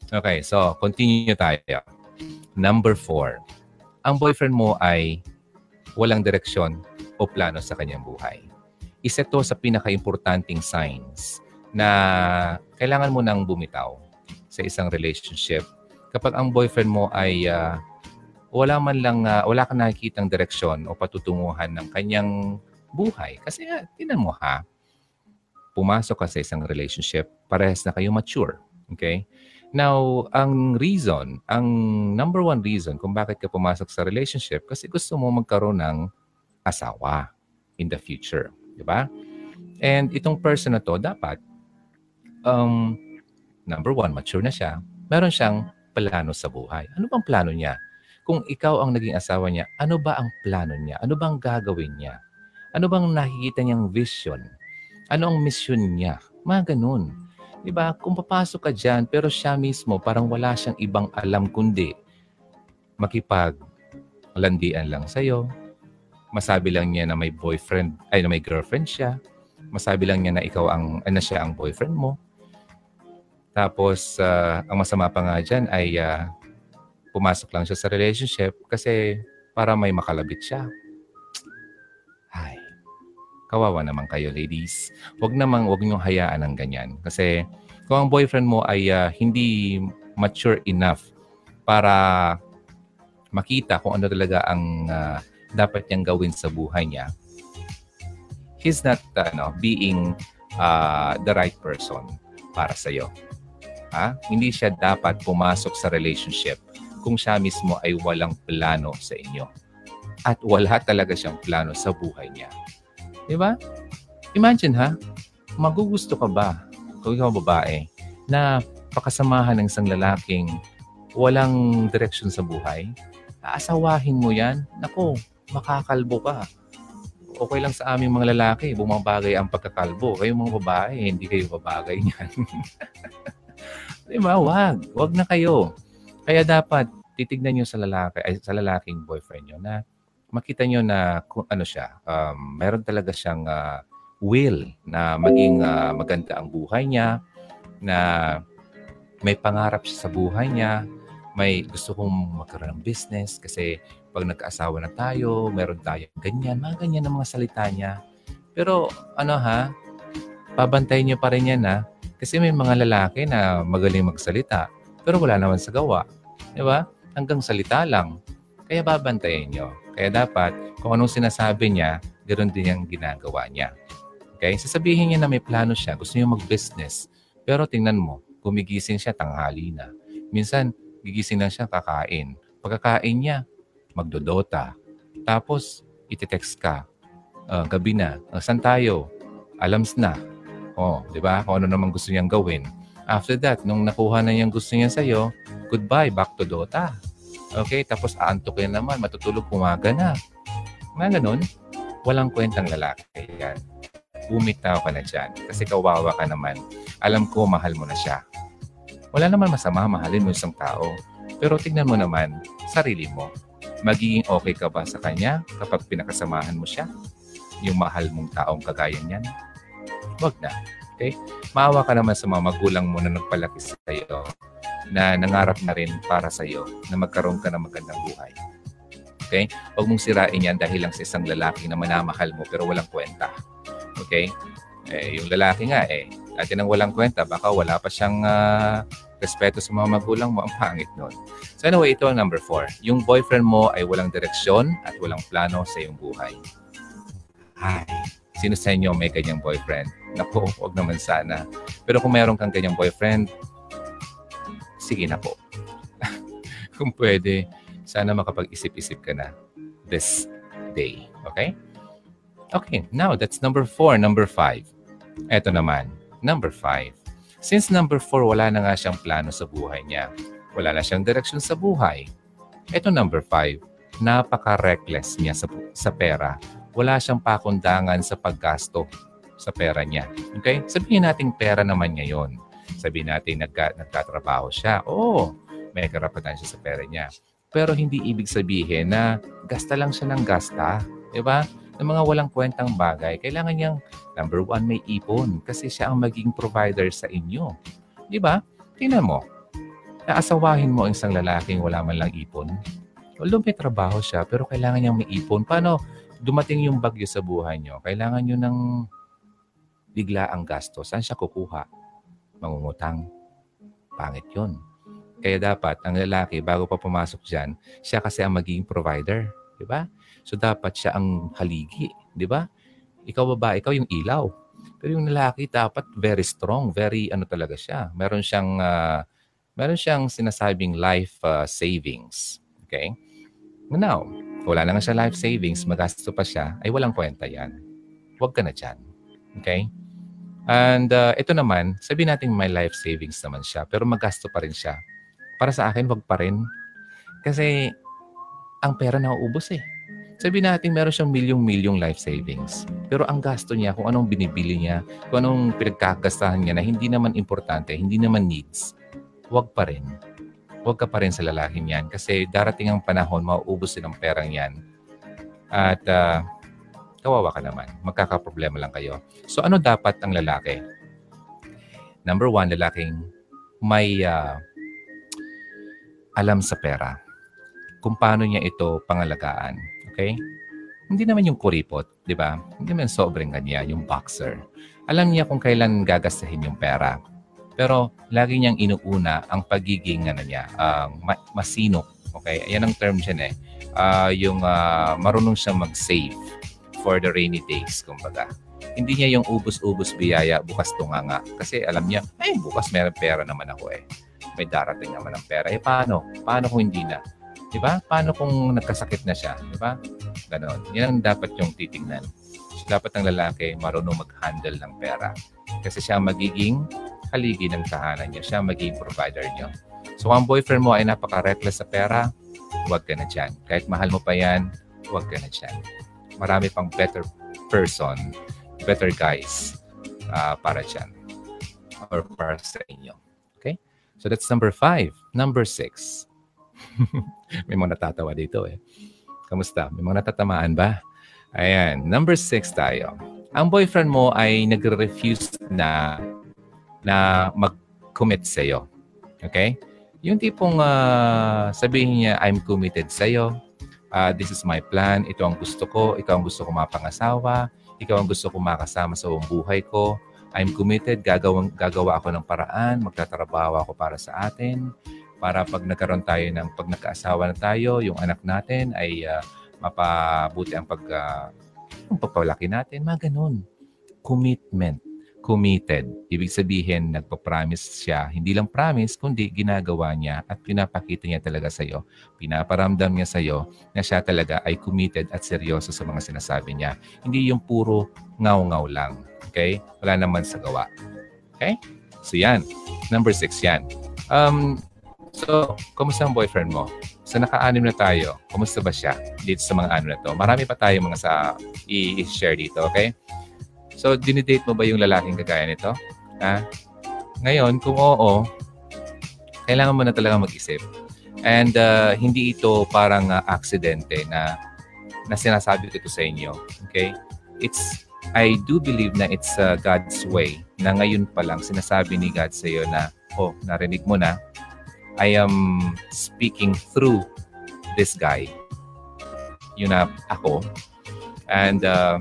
Okay, so continue tayo. Number four, ang boyfriend mo ay walang direksyon o plano sa kanyang buhay isa to sa pinaka-importanting signs na kailangan mo nang bumitaw sa isang relationship. Kapag ang boyfriend mo ay uh, wala man lang, uh, wala kang nakikitang direksyon o patutunguhan ng kanyang buhay. Kasi uh, tinan mo ha, pumasok ka sa isang relationship, parehas na kayo mature. Okay? Now, ang reason, ang number one reason kung bakit ka pumasok sa relationship, kasi gusto mo magkaroon ng asawa in the future. Di ba? And itong person na to, dapat, um, number one, mature na siya. Meron siyang plano sa buhay. Ano bang plano niya? Kung ikaw ang naging asawa niya, ano ba ang plano niya? Ano bang gagawin niya? Ano bang nakikita niyang vision? Ano ang mission niya? Mga ganun. Di? Kung papasok ka dyan, pero siya mismo parang wala siyang ibang alam kundi makipag landian lang sa'yo, masabi lang niya na may boyfriend, ay na may girlfriend siya. Masabi lang niya na ikaw ang, na siya ang boyfriend mo. Tapos, uh, ang masama pa nga dyan ay uh, pumasok lang siya sa relationship kasi para may makalabit siya. Ay, kawawa naman kayo, ladies. Huwag namang, huwag niyong hayaan ng ganyan. Kasi kung ang boyfriend mo ay uh, hindi mature enough para makita kung ano talaga ang uh, dapat niyang gawin sa buhay niya, he's not uh, no, being uh, the right person para sa iyo. Ha? Hindi siya dapat pumasok sa relationship kung siya mismo ay walang plano sa inyo. At wala talaga siyang plano sa buhay niya. Di ba? Imagine ha, magugusto ka ba kung ikaw babae na pakasamahan ng isang lalaking walang direksyon sa buhay? Aasawahin mo yan? Nako, makakalbo ka. Okay lang sa aming mga lalaki, bumabagay ang pagkakalbo. Kayo mga babae, hindi kayo babagay niyan. Di ba? Wag. Wag na kayo. Kaya dapat titignan niyo sa lalaki, ay, sa lalaking boyfriend niyo na makita niyo na kung ano siya, um, meron talaga siyang uh, will na maging uh, maganda ang buhay niya, na may pangarap siya sa buhay niya, may gusto kong magkaroon ng business kasi pag nagkaasawa na tayo, meron tayong ganyan, mga ganyan ang mga salita niya. Pero ano ha, pabantayin niyo pa rin yan ha. Kasi may mga lalaki na magaling magsalita, pero wala naman sa gawa. Di ba? Hanggang salita lang. Kaya babantayin niyo. Kaya dapat, kung anong sinasabi niya, ganoon din ang ginagawa niya. Okay? Sasabihin niya na may plano siya, gusto niya mag-business. Pero tingnan mo, gumigising siya tanghali na. Minsan, gigising lang siya kakain. Pagkakain niya, magdodota. Tapos, iti-text ka. Uh, gabi na. Uh, saan tayo? Alams na. Oh, di ba? Kung ano naman gusto niyang gawin. After that, nung nakuha na niyang gusto niya sa'yo, goodbye, back to Dota. Okay? Tapos aantok naman, matutulog, pumaga na. Mga ganun, walang kwentang lalaki. Yan. Bumitaw ka na dyan. Kasi kawawa ka naman. Alam ko, mahal mo na siya. Wala naman masama, mahalin mo isang tao. Pero tignan mo naman, sarili mo. Magiging okay ka ba sa kanya kapag pinakasamahan mo siya? Yung mahal mong taong kagaya niyan? Huwag na. Okay? Maawa ka naman sa mga magulang mo na nagpalaki sa iyo na nangarap na rin para sa iyo na magkaroon ka ng magandang buhay. Okay? Huwag mong sirain yan dahil lang sa isang lalaki na manamahal mo pero walang kwenta. Okay? Eh, yung lalaki nga eh, dati nang walang kwenta, baka wala pa siyang uh, respeto sa mga magulang mo, ang pangit nun. So anyway, ito ang number four. Yung boyfriend mo ay walang direksyon at walang plano sa iyong buhay. Ay, sino sa inyo may ganyang boyfriend? Naku, wag naman sana. Pero kung meron kang ganyang boyfriend, sige na po. kung pwede, sana makapag-isip-isip ka na this day. Okay? Okay, now that's number four. Number five. Ito naman, number five. Since number four, wala na nga siyang plano sa buhay niya. Wala na siyang direksyon sa buhay. Ito number five, napaka-reckless niya sa, sa pera. Wala siyang pakundangan sa paggasto sa pera niya. Okay? Sabihin natin pera naman niya yon. Sabihin natin nagka, nagtatrabaho siya. Oo, may karapatan siya sa pera niya. Pero hindi ibig sabihin na gasta lang siya ng gasta. Di ba? Ng mga walang kwentang bagay, kailangan niyang, number one, may ipon kasi siya ang maging provider sa inyo. Di ba? Tingnan mo. Naasawahin mo ang isang lalaking wala man lang ipon. Although may trabaho siya, pero kailangan niyang may ipon. Paano dumating yung bagyo sa buhay niyo? Kailangan niyo ng bigla ang gasto. Saan siya kukuha? Mangungutang. Pangit yun. Kaya dapat, ang lalaki, bago pa pumasok dyan, siya kasi ang magiging provider. Di ba? So dapat siya ang haligi. Di ba? Ikaw babae, ikaw yung ilaw. Pero yung lalaki dapat very strong, very ano talaga siya. Meron siyang uh, meron siyang sinasabing life uh, savings. Okay? Now, wala na nga siya life savings, magasto pa siya, ay walang kwenta yan. Huwag ka na dyan. Okay? And uh, ito naman, sabi natin may life savings naman siya, pero magasto pa rin siya. Para sa akin, wag pa rin. Kasi ang pera nauubos eh. Sabi natin meron siyang milyong-milyong life savings. Pero ang gasto niya, kung anong binibili niya, kung anong pinagkakastahan niya na hindi naman importante, hindi naman needs, wag pa rin. Huwag ka pa rin sa lalaking yan kasi darating ang panahon, mauubos din ang perang yan. At uh, kawawa ka naman. Magkakaproblema lang kayo. So ano dapat ang lalaki? Number one, lalaking may uh, alam sa pera. Kung paano niya ito pangalagaan. Okay? Hindi naman yung kuripot, di ba? Hindi naman sobrang ganyan, yung boxer. Alam niya kung kailan gagastahin yung pera. Pero lagi niyang inuuna ang pagiging ano niya, uh, masinop. Okay? Ayan ang term dyan eh. Uh, yung uh, marunong siyang mag-save for the rainy days, kumbaga. Hindi niya yung ubus-ubus biyaya, bukas tunganga. Kasi alam niya, ay, bukas meron pera naman ako eh. May darating naman ng pera. Eh, paano? Paano kung hindi na? Di ba? Paano kung nagkasakit na siya? Di ba? Ganon. Yan ang dapat yung titingnan. So, dapat ang lalaki marunong mag-handle ng pera. Kasi siya magiging haligi ng tahanan niya. Siya magiging provider niyo. So, ang boyfriend mo ay napaka-reckless sa pera, huwag ka na dyan. Kahit mahal mo pa yan, huwag ka na dyan. Marami pang better person, better guys uh, para dyan. Or para sa inyo. Okay? So, that's number five. Number six. May mga natatawa dito eh. Kamusta? May mga natatamaan ba? Ayan. Number six tayo. Ang boyfriend mo ay nagre-refuse na na mag-commit sa'yo. Okay? Yung tipong uh, sabihin niya, I'm committed sa'yo. Uh, this is my plan. Ito ang gusto ko. Ikaw ang gusto ko mapangasawa. Ikaw ang gusto ko makasama sa buong buhay ko. I'm committed. Gagawang, gagawa ako ng paraan. Magtatrabaho ako para sa atin para pag nagkaroon tayo ng pag nagkaasawa na tayo, yung anak natin ay uh, mapabuti ang pag uh, yung pagpalaki natin, mga ganun. Commitment. Committed. Ibig sabihin, nagpa-promise siya. Hindi lang promise, kundi ginagawa niya at pinapakita niya talaga sa iyo. Pinaparamdam niya sa iyo na siya talaga ay committed at seryoso sa mga sinasabi niya. Hindi yung puro ngaw-ngaw lang. Okay? Wala naman sa gawa. Okay? So yan. Number six yan. Um, So, kumusta ang boyfriend mo? Sa naka-anim na tayo, kumusta ba siya dito sa mga ano na to? Marami pa tayo mga sa i-share dito, okay? So, dinidate mo ba yung lalaking kagaya nito? Ha? Ngayon, kung oo, kailangan mo na talaga mag-isip. And uh, hindi ito parang uh, aksidente na na sinasabi ko ito sa inyo. Okay? It's I do believe na it's uh, God's way na ngayon pa lang sinasabi ni God sa iyo na, oh, narinig mo na, I am speaking through this guy. Yun na ako. And uh,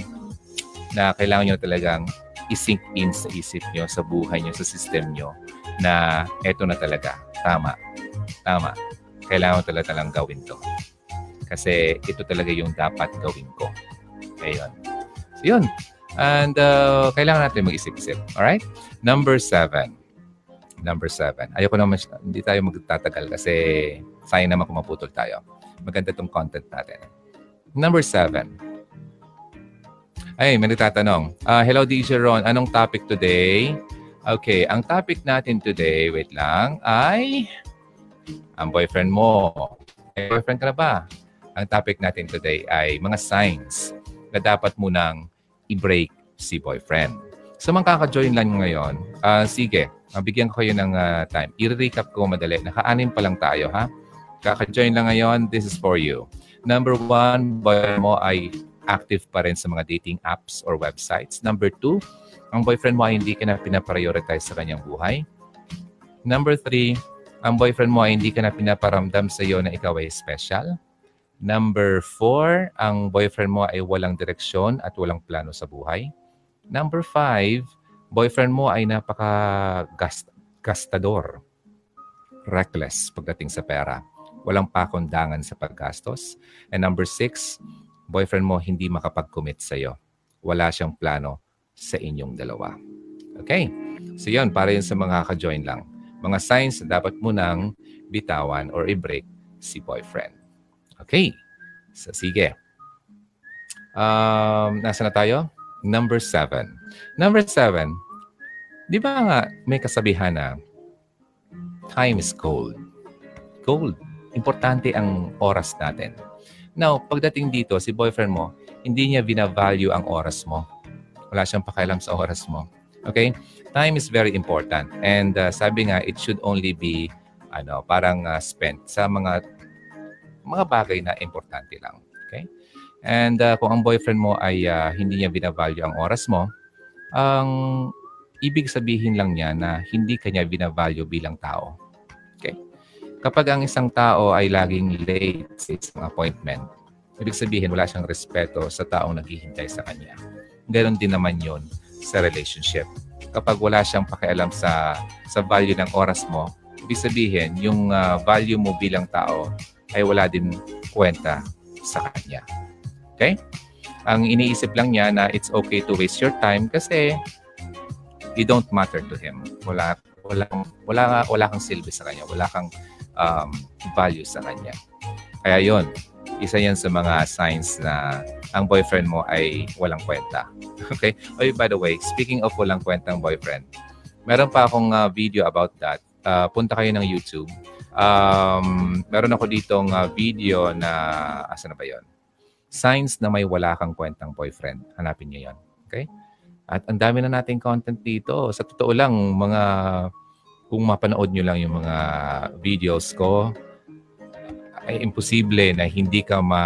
na kailangan nyo talagang isink in sa isip nyo, sa buhay nyo, sa system nyo na eto na talaga. Tama. Tama. Kailangan talaga talang gawin to. Kasi ito talaga yung dapat gawin ko. Ayun. So yun. And uh, kailangan natin mag-isip-isip. Alright? Number seven. Number seven. Ayoko naman, hindi tayo magtatagal kasi sayang naman kung maputol tayo. Maganda tong content natin. Number seven. Ay, may nagtatanong. Uh, hello, DJ Ron. Anong topic today? Okay, ang topic natin today, wait lang, ay ang boyfriend mo. May boyfriend ka na ba? Ang topic natin today ay mga signs na dapat mo nang i-break si boyfriend. So, mga kaka-join lang ngayon, uh, sige, mabigyan ko kayo ng uh, time. I-recap ko madali. Naka-anim pa lang tayo, ha? Kaka-join lang ngayon, this is for you. Number one, boyfriend mo ay active pa rin sa mga dating apps or websites. Number two, ang boyfriend mo ay hindi ka na pinaprioritize sa kanyang buhay. Number three, ang boyfriend mo ay hindi ka na pinaparamdam sa iyo na ikaw ay special. Number four, ang boyfriend mo ay walang direksyon at walang plano sa buhay. Number five, boyfriend mo ay napaka-gastador. Reckless pagdating sa pera. Walang pakondangan sa paggastos. And number six, boyfriend mo hindi makapag-commit sa iyo. Wala siyang plano sa inyong dalawa. Okay? So yun, para yun sa mga ka-join lang. Mga signs na dapat mo nang bitawan or i-break si boyfriend. Okay. So sige. Um, nasa na tayo? Number seven. Number seven, di ba nga may kasabihan na time is gold. Gold. Importante ang oras natin. Now, pagdating dito, si boyfriend mo, hindi niya binavalue ang oras mo. Wala siyang pakialam sa oras mo. Okay? Time is very important. And uh, sabi nga, it should only be ano, parang uh, spent sa mga mga bagay na importante lang. And uh, kung ang boyfriend mo ay uh, hindi niya binavalue ang oras mo, ang ibig sabihin lang niya na hindi kanya binavalue bilang tao. Okay? Kapag ang isang tao ay laging late sa isang appointment, ibig sabihin wala siyang respeto sa taong naghihintay sa kanya. Ganon din naman yon sa relationship. Kapag wala siyang pakialam sa sa value ng oras mo, ibig sabihin yung uh, value mo bilang tao ay wala din kwenta sa kanya. Okay? Ang iniisip lang niya na it's okay to waste your time kasi you don't matter to him. Wala wala wala wala kang silbi sa kanya, wala kang um, value sa kanya. Kaya yon isa yan sa mga signs na ang boyfriend mo ay walang kwenta. Okay? Oh, by the way, speaking of walang kwentang boyfriend, meron pa akong uh, video about that. Uh, punta kayo ng YouTube. Um, meron ako ditong uh, video na, asa na ba yon? Signs na may wala kang kwentang boyfriend. Hanapin niyo yon. Okay? At ang dami na nating content dito. Sa totoo lang, mga kung mapanood nyo lang yung mga videos ko, ay imposible na hindi ka ma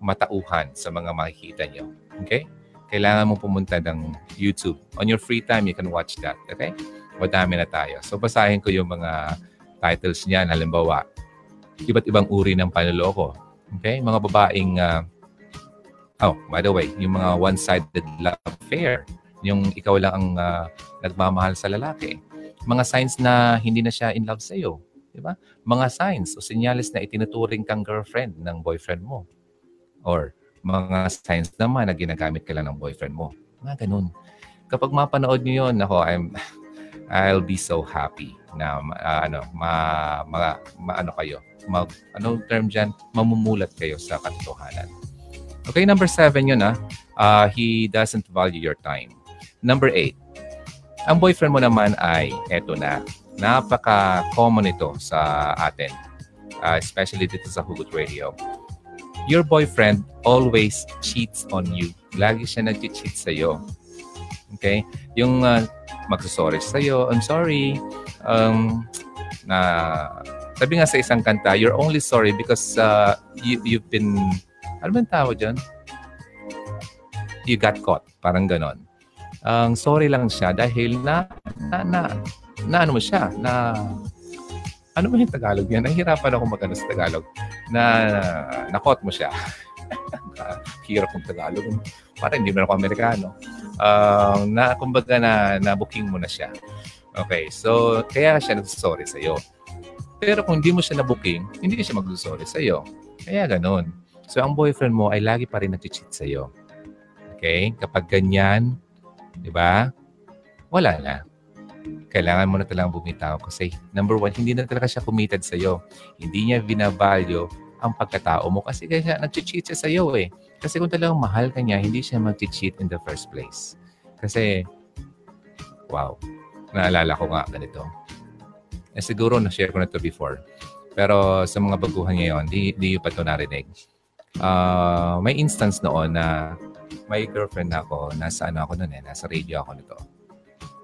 matauhan sa mga makikita nyo. Okay? Kailangan mo pumunta ng YouTube. On your free time, you can watch that. Okay? Madami na tayo. So, basahin ko yung mga titles niyan. Halimbawa, iba't ibang uri ng panloloko. Okay? Mga babaeng, uh, oh, by the way, yung mga one-sided love affair. Yung ikaw lang ang uh, nagmamahal sa lalaki mga signs na hindi na siya in love sa iyo. Di ba? Mga signs o senyales na itinuturing kang girlfriend ng boyfriend mo. Or mga signs naman na ginagamit ka lang ng boyfriend mo. Mga ganun. Kapag mapanood niyo yon, ako, I'm, I'll be so happy na uh, ano, ma, ma, ma, ano kayo, ma, ano term dyan, mamumulat kayo sa katotohanan. Okay, number seven yun ah. Uh, he doesn't value your time. Number eight, ang boyfriend mo naman ay, eto na, napaka-common ito sa atin, uh, especially dito sa Hugot Radio. Your boyfriend always cheats on you. Lagi siya nag-cheat sa'yo. Okay? Yung uh, magsasorry sa'yo, I'm sorry. Um, na sabi nga sa isang kanta, you're only sorry because uh, you, you've been, ano ba tawag dyan? you got caught. Parang ganon. Ang sorry lang siya dahil na, na, na, na ano mo siya, na, ano ba yung Tagalog yan? Nahihirapan ako mag sa Tagalog. Na, nakot mo siya. Hirap ng Tagalog. Parang hindi mo ako Amerikano. Uh, na, kumbaga na, na-booking mo na siya. Okay, so, kaya siya nagsasorry sa'yo. Pero kung hindi mo siya na-booking, hindi siya magsasorry sa'yo. Kaya ganun. So, ang boyfriend mo ay lagi pa rin nag-cheat sa'yo. Okay? Kapag ganyan, Di ba? Wala na. Kailangan mo na talagang bumitaw kasi number one, hindi na talaga siya committed sa'yo. Hindi niya binavalue ang pagkatao mo kasi kaya nag-cheat siya sa'yo eh. Kasi kung talagang mahal ka niya, hindi siya mag-cheat in the first place. Kasi, wow, naalala ko nga ganito. Eh, siguro na-share ko na to before. Pero sa mga baguhan ngayon, di, di pa ito narinig. Uh, may instance noon na may girlfriend ako, nasa ano ako noon eh, nasa radio ako nito.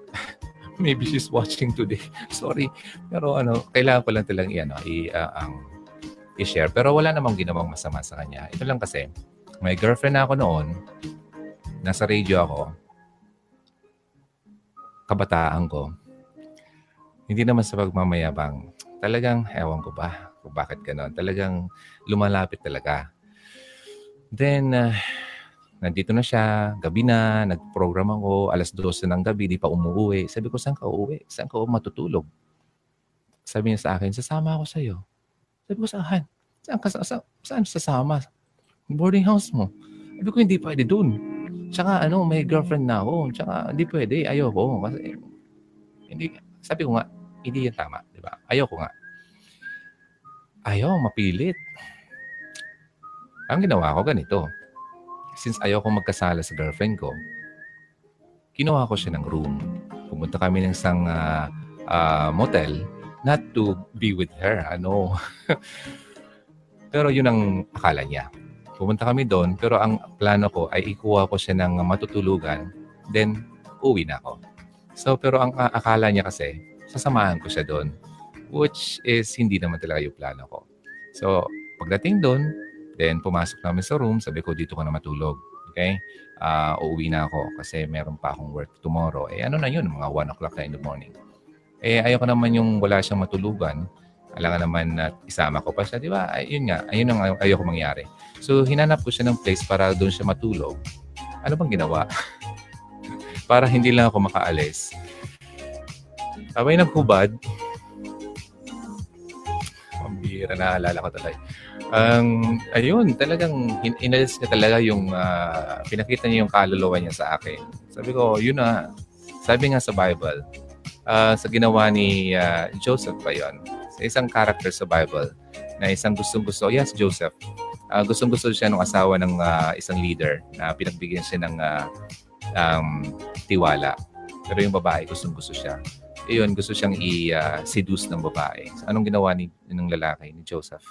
Maybe she's watching today. Sorry. Pero ano, kailangan ko lang talang i, ano, i, uh, ang, i-share. Pero wala namang ginawang masama sa kanya. Ito lang kasi, may girlfriend ako noon, nasa radio ako, kabataan ko, hindi naman sa pagmamayabang, talagang, ewan ko ba, kung bakit gano'n, talagang lumalapit talaga. Then, uh, nandito na siya, gabi na, nag-program ako, alas 12 ng gabi, di pa umuwi. Sabi ko, saan ka uuwi? Saan ka matutulog? Sabi niya sa akin, sasama ako sa iyo. Sabi ko, saan? Saan ka, sa, saan sasama? Boarding house mo. Sabi ko, hindi pwede dun. Tsaka ano, may girlfriend na ako. Tsaka hindi pwede, ayoko. Kasi, hindi, sabi ko nga, hindi yan tama. Di ba? Ayoko nga. Ayaw, mapilit. Ang ginawa ko ganito since ayaw ko magkasala sa girlfriend ko, kinuha ko siya ng room. Pumunta kami ng isang uh, uh, motel not to be with her. Ano? pero yun ang akala niya. Pumunta kami doon, pero ang plano ko ay ikuha ko siya ng matutulugan, then uwi na ako. So, pero ang uh, akala niya kasi, sasamahan ko siya doon, which is hindi naman talaga yung plano ko. So, pagdating doon, Then, pumasok namin sa room. Sabi ko, dito ka na matulog. Okay? Uh, uuwi na ako kasi meron pa akong work tomorrow. Eh, ano na yun? Mga 1 o'clock na in the morning. Eh, ayoko naman yung wala siyang matulugan. Alam naman na isama ko pa siya. Di ba? Ayun nga. Ayun ang ayoko mangyari. So, hinanap ko siya ng place para doon siya matulog. Ano bang ginawa? para hindi lang ako makaalis. Sabay nagkubad. Pambira, naalala ko talaga. Ang um, ayun, talagang in- inalis niya talaga yung uh, pinakita niya yung kaluluwa niya sa akin. Sabi ko, yun na. Sabi nga sa Bible, uh, sa ginawa ni uh, Joseph pa yun. Sa isang character sa Bible na isang gustong-gusto, yes, Joseph. Uh, gustong-gusto siya ng asawa ng uh, isang leader na pinagbigyan siya ng uh, um, tiwala. Pero yung babae, gustong-gusto siya. Iyon, gusto siyang i-seduce uh, ng babae. Anong ginawa ni, ng lalaki, ni Joseph?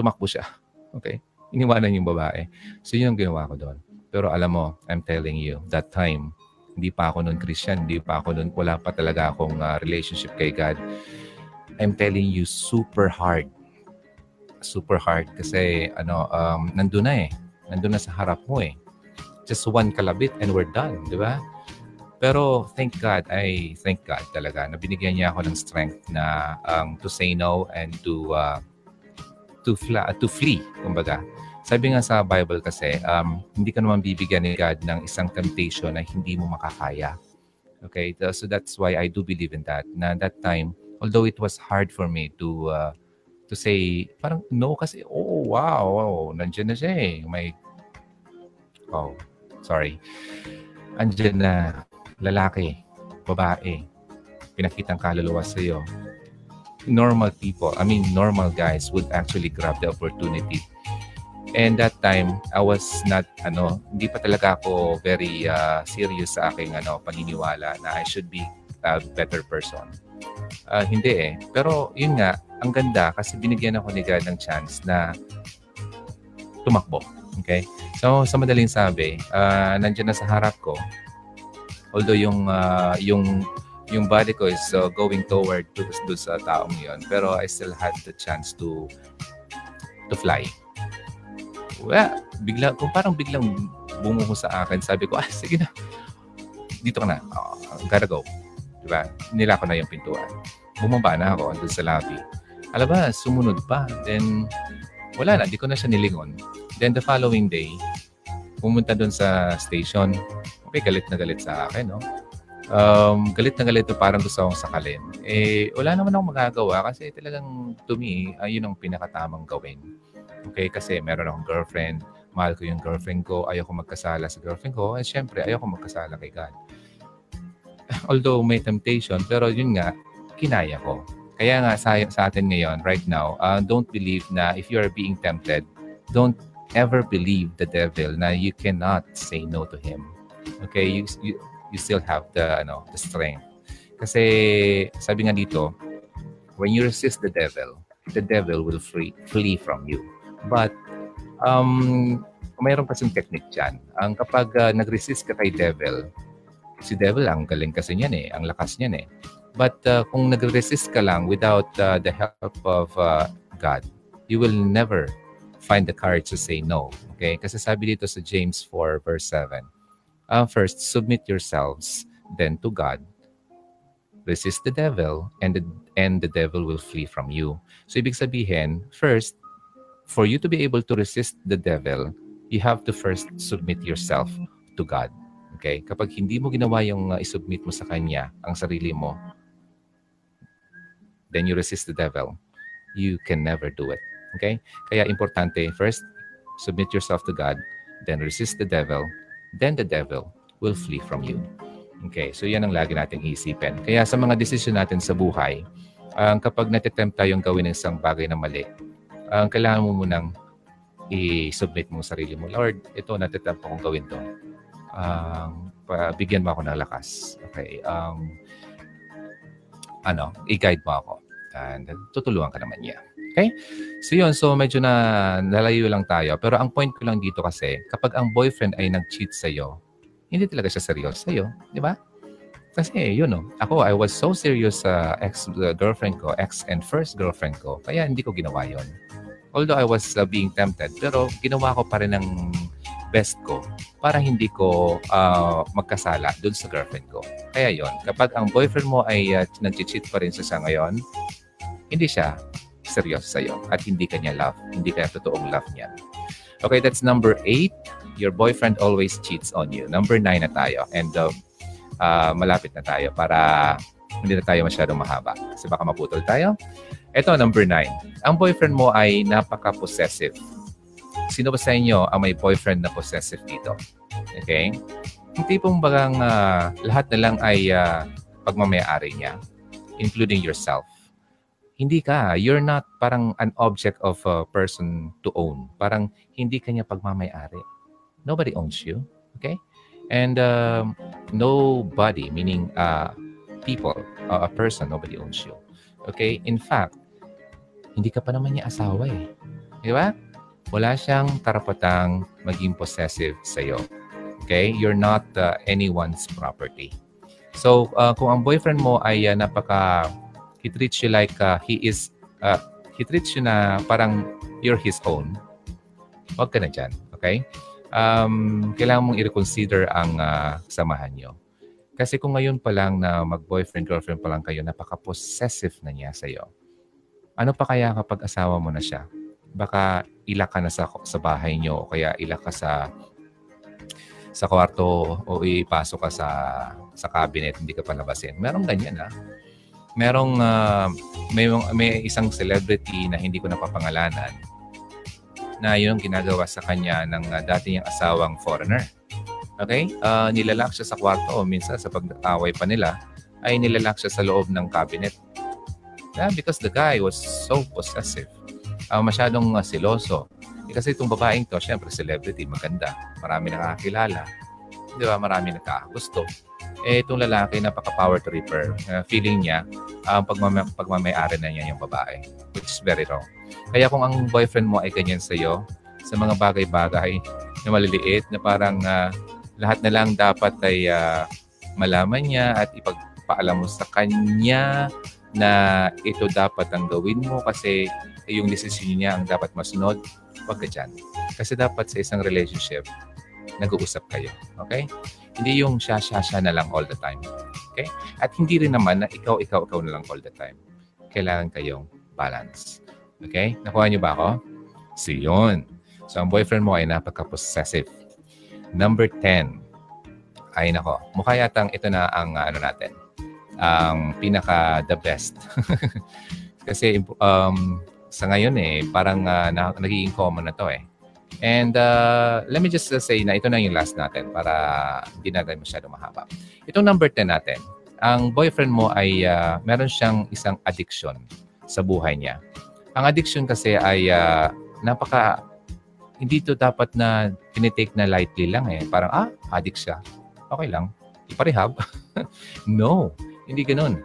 tumakbo siya. Okay? Iniwanan yung babae. So, yun ang ginawa ko doon. Pero alam mo, I'm telling you, that time, hindi pa ako noon Christian, hindi pa ako noon, wala pa talaga akong uh, relationship kay God. I'm telling you, super hard. Super hard kasi ano, um, nandun na eh. Nandun na sa harap mo eh. Just one kalabit and we're done, di ba? Pero thank God, I thank God talaga na binigyan niya ako ng strength na um, to say no and to uh, to, fla- to flee, kumbaga. Sabi nga sa Bible kasi, um, hindi ka naman bibigyan ni God ng isang temptation na hindi mo makakaya. Okay? So that's why I do believe in that. Na that time, although it was hard for me to uh, to say, parang no kasi, oh, wow, wow nandiyan na siya eh. May, oh, sorry. Andiyan na lalaki, babae, pinakitang kaluluwa sa iyo normal people, I mean normal guys would actually grab the opportunity. And that time, I was not, ano, hindi pa talaga ako very uh, serious sa aking ano, paniniwala na I should be a better person. Uh, hindi eh. Pero yun nga, ang ganda kasi binigyan ako ni God ng chance na tumakbo. Okay? So, sa madaling sabi, uh, nandiyan na sa harap ko. Although yung, uh, yung yung body ko is uh, going toward to do sa taong yon pero I still had the chance to to fly well bigla kung parang biglang bumuho sa akin. Sabi ko, ah, sige na. Dito ka na. Oh, gotta go. Diba? Nila ko na yung pintuan. Bumaba na ako doon sa lobby. Alaba, sumunod pa. Then, wala na. Di ko na siya nilingon. Then the following day, pumunta doon sa station. Okay, galit na galit sa akin, no? Um, galit na galit to parang gusto akong sakalin. Eh, wala naman akong magagawa kasi talagang to me, uh, yun ang pinakatamang gawin. Okay, kasi meron akong girlfriend, mahal ko yung girlfriend ko, ayaw ko magkasala sa girlfriend ko, at syempre, ayaw ko magkasala kay God. Although may temptation, pero yun nga, kinaya ko. Kaya nga sa, sa atin ngayon, right now, uh, don't believe na if you are being tempted, don't ever believe the devil na you cannot say no to him. Okay, you, you, you still have the ano, the strength. Kasi sabi nga dito, when you resist the devil, the devil will free, flee from you. But um mayroon kasing technique diyan. Ang kapag uh, nag-resist ka kay devil, si devil ang galing kasi niyan eh, ang lakas niyan eh. But uh, kung nag-resist ka lang without uh, the help of uh, God, you will never find the courage to say no. Okay? Kasi sabi dito sa James 4 verse 7, uh, first, submit yourselves then to God. Resist the devil and the, and the devil will flee from you. So ibig sabihin, first, for you to be able to resist the devil, you have to first submit yourself to God. Okay? Kapag hindi mo ginawa yung uh, isubmit mo sa Kanya, ang sarili mo, then you resist the devil. You can never do it. Okay? Kaya importante, first, submit yourself to God, then resist the devil, then the devil will flee from you. Okay, so yan ang lagi nating isipin. Kaya sa mga desisyon natin sa buhay, uh, kapag natitempt tayong gawin ng isang bagay na mali, uh, kailangan mo munang i-submit mo sarili mo. Lord, ito natitempt akong gawin to. Um, bigyan mo ako ng lakas. Okay. Um, ano, i-guide mo ako. And tutulungan ka naman niya. Okay? So yun, so medyo na nalayo lang tayo. Pero ang point ko lang dito kasi, kapag ang boyfriend ay nag-cheat sa'yo, hindi talaga siya seryoso sa'yo. Di ba? Kasi yun know, ako, I was so serious sa uh, ex-girlfriend ko, ex and first girlfriend ko, kaya hindi ko ginawa yon. Although I was uh, being tempted, pero ginawa ko pa rin ng best ko para hindi ko uh, magkasala dun sa girlfriend ko. Kaya yon kapag ang boyfriend mo ay uh, nag-cheat pa rin sa ngayon, hindi siya seryoso sa'yo at hindi kanya love. Hindi kaya totoong love niya. Okay, that's number eight. Your boyfriend always cheats on you. Number nine na tayo. And uh, uh, malapit na tayo para hindi na tayo masyadong mahaba. Kasi baka maputol tayo. Ito, number nine. Ang boyfriend mo ay napaka-possessive. Sino ba sa inyo ang may boyfriend na possessive dito? Okay? Yung tipong bagang uh, lahat na lang ay uh, pagmamayari niya, including yourself hindi ka. You're not parang an object of a person to own. Parang hindi kanya pagmamayari. Nobody owns you. Okay? And um, nobody, meaning uh, people, uh, a person, nobody owns you. Okay? In fact, hindi ka pa naman niya asawa eh. Di ba? Wala siyang karapatang maging possessive sa'yo. Okay? You're not uh, anyone's property. So, uh, kung ang boyfriend mo ay uh, napaka he treats you like uh, he is, uh, he treats you na parang you're his own, huwag ka na dyan. Okay? Um, kailangan mong i-reconsider ang uh, samahan nyo. Kasi kung ngayon pa lang na mag-boyfriend, girlfriend pa lang kayo, napaka-possessive na niya sa'yo. Ano pa kaya kapag asawa mo na siya? Baka ilak ka na sa, sa bahay nyo o kaya ilak ka sa sa kwarto o ipasok ka sa sa cabinet, hindi ka palabasin. Merong ganyan ha merong uh, may, may isang celebrity na hindi ko napapangalanan na yun ginagawa sa kanya ng uh, dati niyang asawang foreigner. Okay? Uh, nilalak siya sa kwarto o minsan sa pag-away pa nila ay nilalak siya sa loob ng cabinet. Yeah, because the guy was so possessive. Uh, masyadong uh, siloso. Eh, kasi itong babaeng to, syempre celebrity, maganda. Marami nakakilala. Di ba? Marami nakakagusto eh itong lalaki napaka-power tripper. Uh, feeling niya, uh, pagmamay- pagmamayari na niya yung babae. Which is very wrong. Kaya kung ang boyfriend mo ay ganyan sa'yo, sa mga bagay-bagay na maliliit, na parang uh, lahat na lang dapat ay uh, malaman niya at ipagpaalam mo sa kanya na ito dapat ang gawin mo kasi yung decision niya ang dapat masunod, wag ka dyan. Kasi dapat sa isang relationship, nag-uusap kayo. Okay? Hindi yung siya, siya, siya na lang all the time. Okay? At hindi rin naman na ikaw, ikaw, ikaw na lang all the time. Kailangan kayong balance. Okay? Nakuha niyo ba ako? So, yun. So, ang boyfriend mo ay napaka-possessive. Number 10. Ay, nako. Mukha yatang ito na ang uh, ano natin. Ang pinaka the best. Kasi um, sa ngayon eh, parang uh, na, nagiging common na to eh. And uh, let me just say na ito na yung last natin para hindi natin masyado mahaba. Itong number 10 natin, ang boyfriend mo ay uh, meron siyang isang addiction sa buhay niya. Ang addiction kasi ay uh, napaka hindi to dapat na tinitake na lightly lang eh. Parang, ah, addict siya. Okay lang. Iparehab. no, hindi ganun.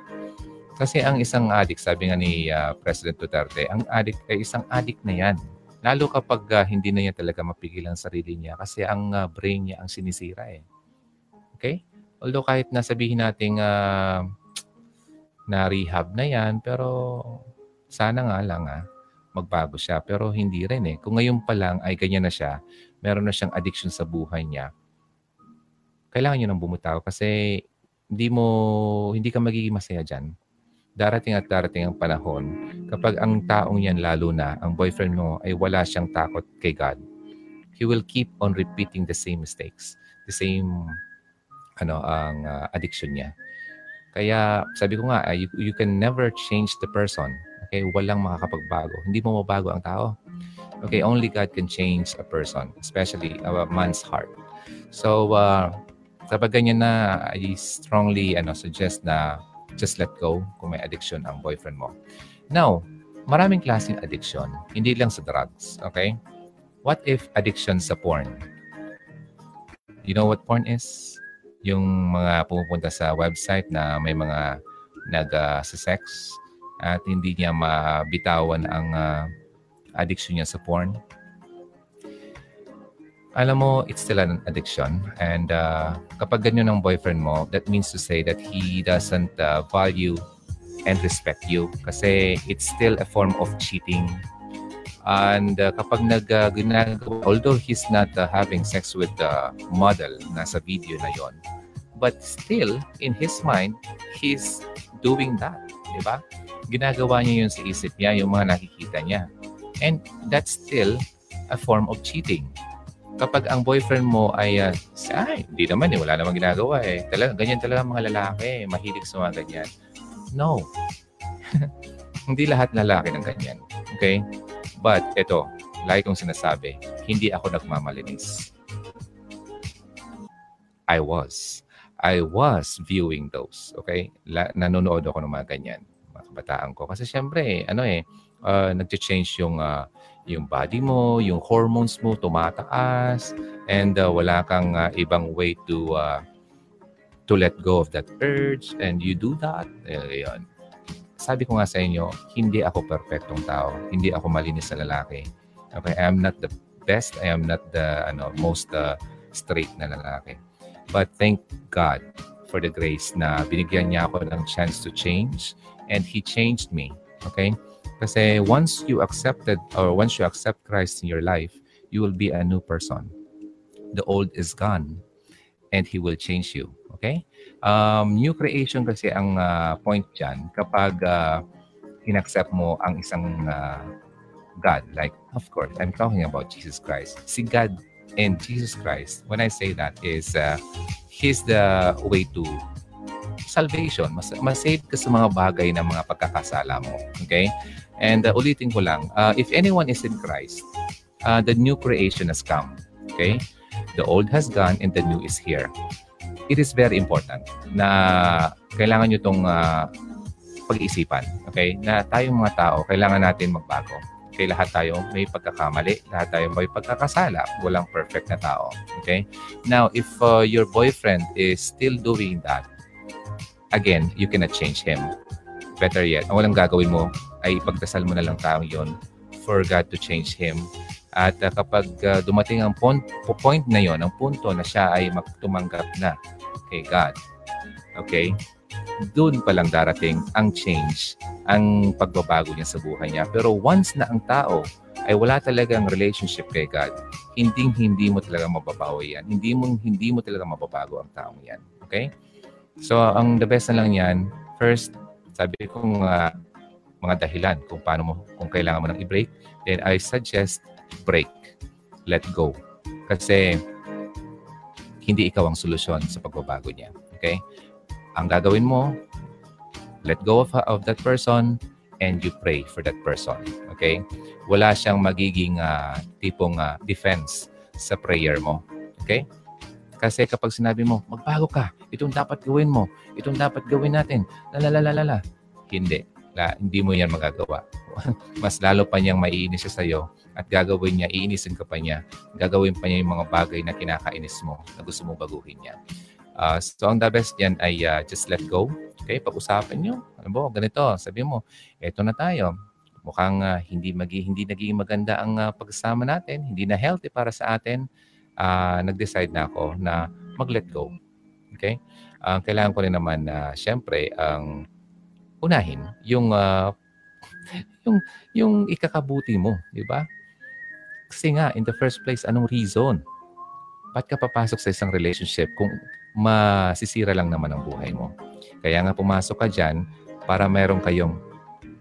Kasi ang isang addict, sabi nga ni uh, President Duterte, ang addict ay isang addict na yan. Lalo kapag uh, hindi na niya talaga mapigilan ang sarili niya kasi ang uh, brain niya ang sinisira eh. Okay? Although kahit nasabihin nating uh, na rehab na yan, pero sana nga lang ah, magbago siya. Pero hindi rin eh. Kung ngayon pa lang ay ganyan na siya, meron na siyang addiction sa buhay niya, kailangan niyo nang bumutaw kasi hindi mo, hindi ka magiging masaya dyan darating at darating ang panahon kapag ang taong yan lalo na, ang boyfriend mo ay wala siyang takot kay God, he will keep on repeating the same mistakes, the same ano ang uh, addiction niya. Kaya sabi ko nga, uh, you, you can never change the person. Okay, walang makakapagbago. Hindi mo mabago ang tao. Okay, only God can change a person, especially a man's heart. So, uh, kapag ganyan na, I strongly ano, suggest na just let go kung may addiction ang boyfriend mo. Now, maraming klaseng addiction, hindi lang sa drugs, okay? What if addiction sa porn? You know what porn is? Yung mga pumupunta sa website na may mga nag-sex uh, at hindi niya mabitawan ang uh, addiction niya sa porn alam mo, it's still an addiction. And uh, kapag ganyan ang boyfriend mo, that means to say that he doesn't uh, value and respect you kasi it's still a form of cheating. And uh, kapag nag, uh, although he's not uh, having sex with the model na sa video na yon, but still, in his mind, he's doing that. Di ba? Ginagawa niya yun sa isip niya, yung mga nakikita niya. And that's still a form of cheating kapag ang boyfriend mo ay, uh, ay, hindi naman eh, wala namang ginagawa eh. Talaga, ganyan talaga mga lalaki, mahilig sa mga ganyan. No. hindi lahat lalaki ng ganyan. Okay? But, ito, like kong sinasabi, hindi ako nagmamalinis. I was. I was viewing those. Okay? La, nanonood ako ng mga ganyan. Mga kabataan ko. Kasi syempre, ano eh, uh, nag-change yung uh, yung body mo, yung hormones mo tumataas and uh, wala kang uh, ibang way to uh, to let go of that urge and you do that. Eh, yun. Sabi ko nga sa inyo, hindi ako perfectong tao. Hindi ako malinis sa lalaki. Okay, I am not the best. I am not the ano, most uh, straight na lalaki. But thank God for the grace na binigyan niya ako ng chance to change and He changed me. Okay? Kasi once you accepted or once you accept Christ in your life, you will be a new person. The old is gone and He will change you. Okay? Um, new creation kasi ang uh, point dyan kapag uh, inaccept mo ang isang uh, God. Like, of course, I'm talking about Jesus Christ. Si God and Jesus Christ, when I say that, is uh, He's the way to salvation. Mas, masave ka sa mga bagay na mga pagkakasala mo. Okay? And uh, ulitin ko lang, uh, if anyone is in Christ, uh, the new creation has come. Okay? The old has gone and the new is here. It is very important na kailangan nyo itong uh, pag-iisipan. Okay? Na tayong mga tao, kailangan natin magbago. Okay, lahat tayo may pagkakamali, lahat tayo may pagkakasala. Walang perfect na tao. Okay? Now, if uh, your boyfriend is still doing that, again, you cannot change him. Better yet, ang walang gagawin mo, ay ipagdasal mo na lang taong yon for God to change him. At uh, kapag uh, dumating ang point, point na yon, ang punto na siya ay magtumanggap na kay God, okay, doon pa lang darating ang change, ang pagbabago niya sa buhay niya. Pero once na ang tao ay wala talagang relationship kay God, hindi hindi mo talaga mababawi yan. Hindi mo hindi mo talaga mababago ang taong yan. Okay? So, ang the best na lang yan, first, sabi ko uh, mga dahilan kung paano mo, kung kailangan mo nang i-break, then I suggest break. Let go. Kasi hindi ikaw ang solusyon sa pagbabago niya. Okay? Ang gagawin mo, let go of, of that person and you pray for that person. Okay? Wala siyang magiging uh, tipong uh, defense sa prayer mo. Okay? Kasi kapag sinabi mo, magbago ka, itong dapat gawin mo, itong dapat gawin natin. La, hindi mo yan magagawa. Mas lalo pa niyang maiinis siya sa'yo at gagawin niya, iinisin ka pa niya. Gagawin pa niya yung mga bagay na kinakainis mo na gusto mo baguhin niya. Uh, so, ang the best yan ay uh, just let go. Okay, pag-usapan niyo. Ano ba, ganito, sabi mo, eto na tayo. Mukhang uh, hindi, magi, hindi naging maganda ang uh, pagsama natin. Hindi na healthy para sa atin. Uh, nag-decide na ako na mag-let go. Okay? Ang uh, kailangan ko rin naman na, uh, syempre, ang unahin yung uh, yung yung ikakabuti mo, di ba? Kasi nga, in the first place, anong reason? Ba't ka papasok sa isang relationship kung masisira lang naman ang buhay mo? Kaya nga pumasok ka dyan para meron kayong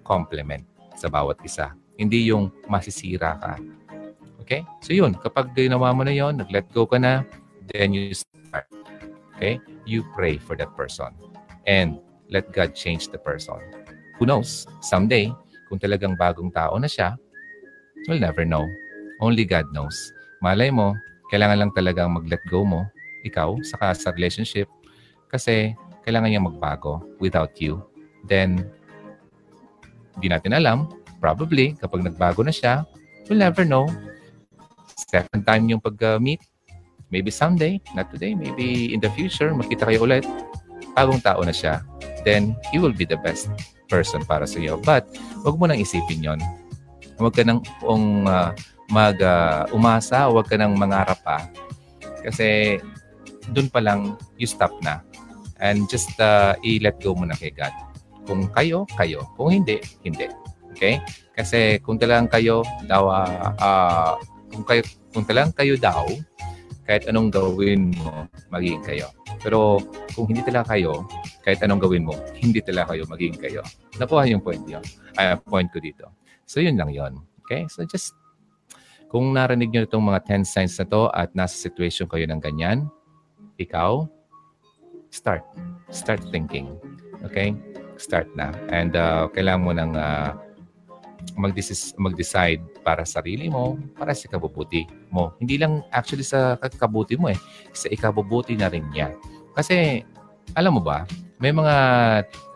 complement sa bawat isa. Hindi yung masisira ka. Okay? So yun, kapag ginawa mo na yon, nag-let go ka na, then you start. Okay? You pray for that person. And let God change the person. Who knows? Someday, kung talagang bagong tao na siya, we'll never know. Only God knows. Malay mo, kailangan lang talagang mag-let go mo, ikaw, saka sa relationship, kasi kailangan niya magbago without you. Then, hindi natin alam, probably, kapag nagbago na siya, we'll never know. Second time yung pag-meet, maybe someday, not today, maybe in the future, makita kayo ulit, bagong tao na siya, then he will be the best person para sa iyo. But, wag mo nang isipin yon. Huwag ka nang um, uh, mag uh, umasa, huwag ka nang mangarap pa. Kasi doon pa lang you stop na. And just uh, i-let go mo na kay God. Kung kayo, kayo. Kung hindi, hindi. Okay? Kasi kung talagang kayo daw uh, uh, kung kayo kung talagang kayo daw kahit anong gawin mo, magiging kayo. Pero kung hindi talaga kayo, kahit anong gawin mo, hindi talaga kayo magiging kayo. Nakuha yung point yun. Ay, point ko dito. So, yun lang yon Okay? So, just kung narinig nyo itong mga 10 signs na to at nasa situation kayo ng ganyan, ikaw, start. Start thinking. Okay? Start na. And uh, kailangan mo nang uh, mag-decide para sa sarili mo, para sa kabubuti mo. Hindi lang actually sa kabubuti mo eh, sa ikabubuti na rin niya. Kasi, alam mo ba, may mga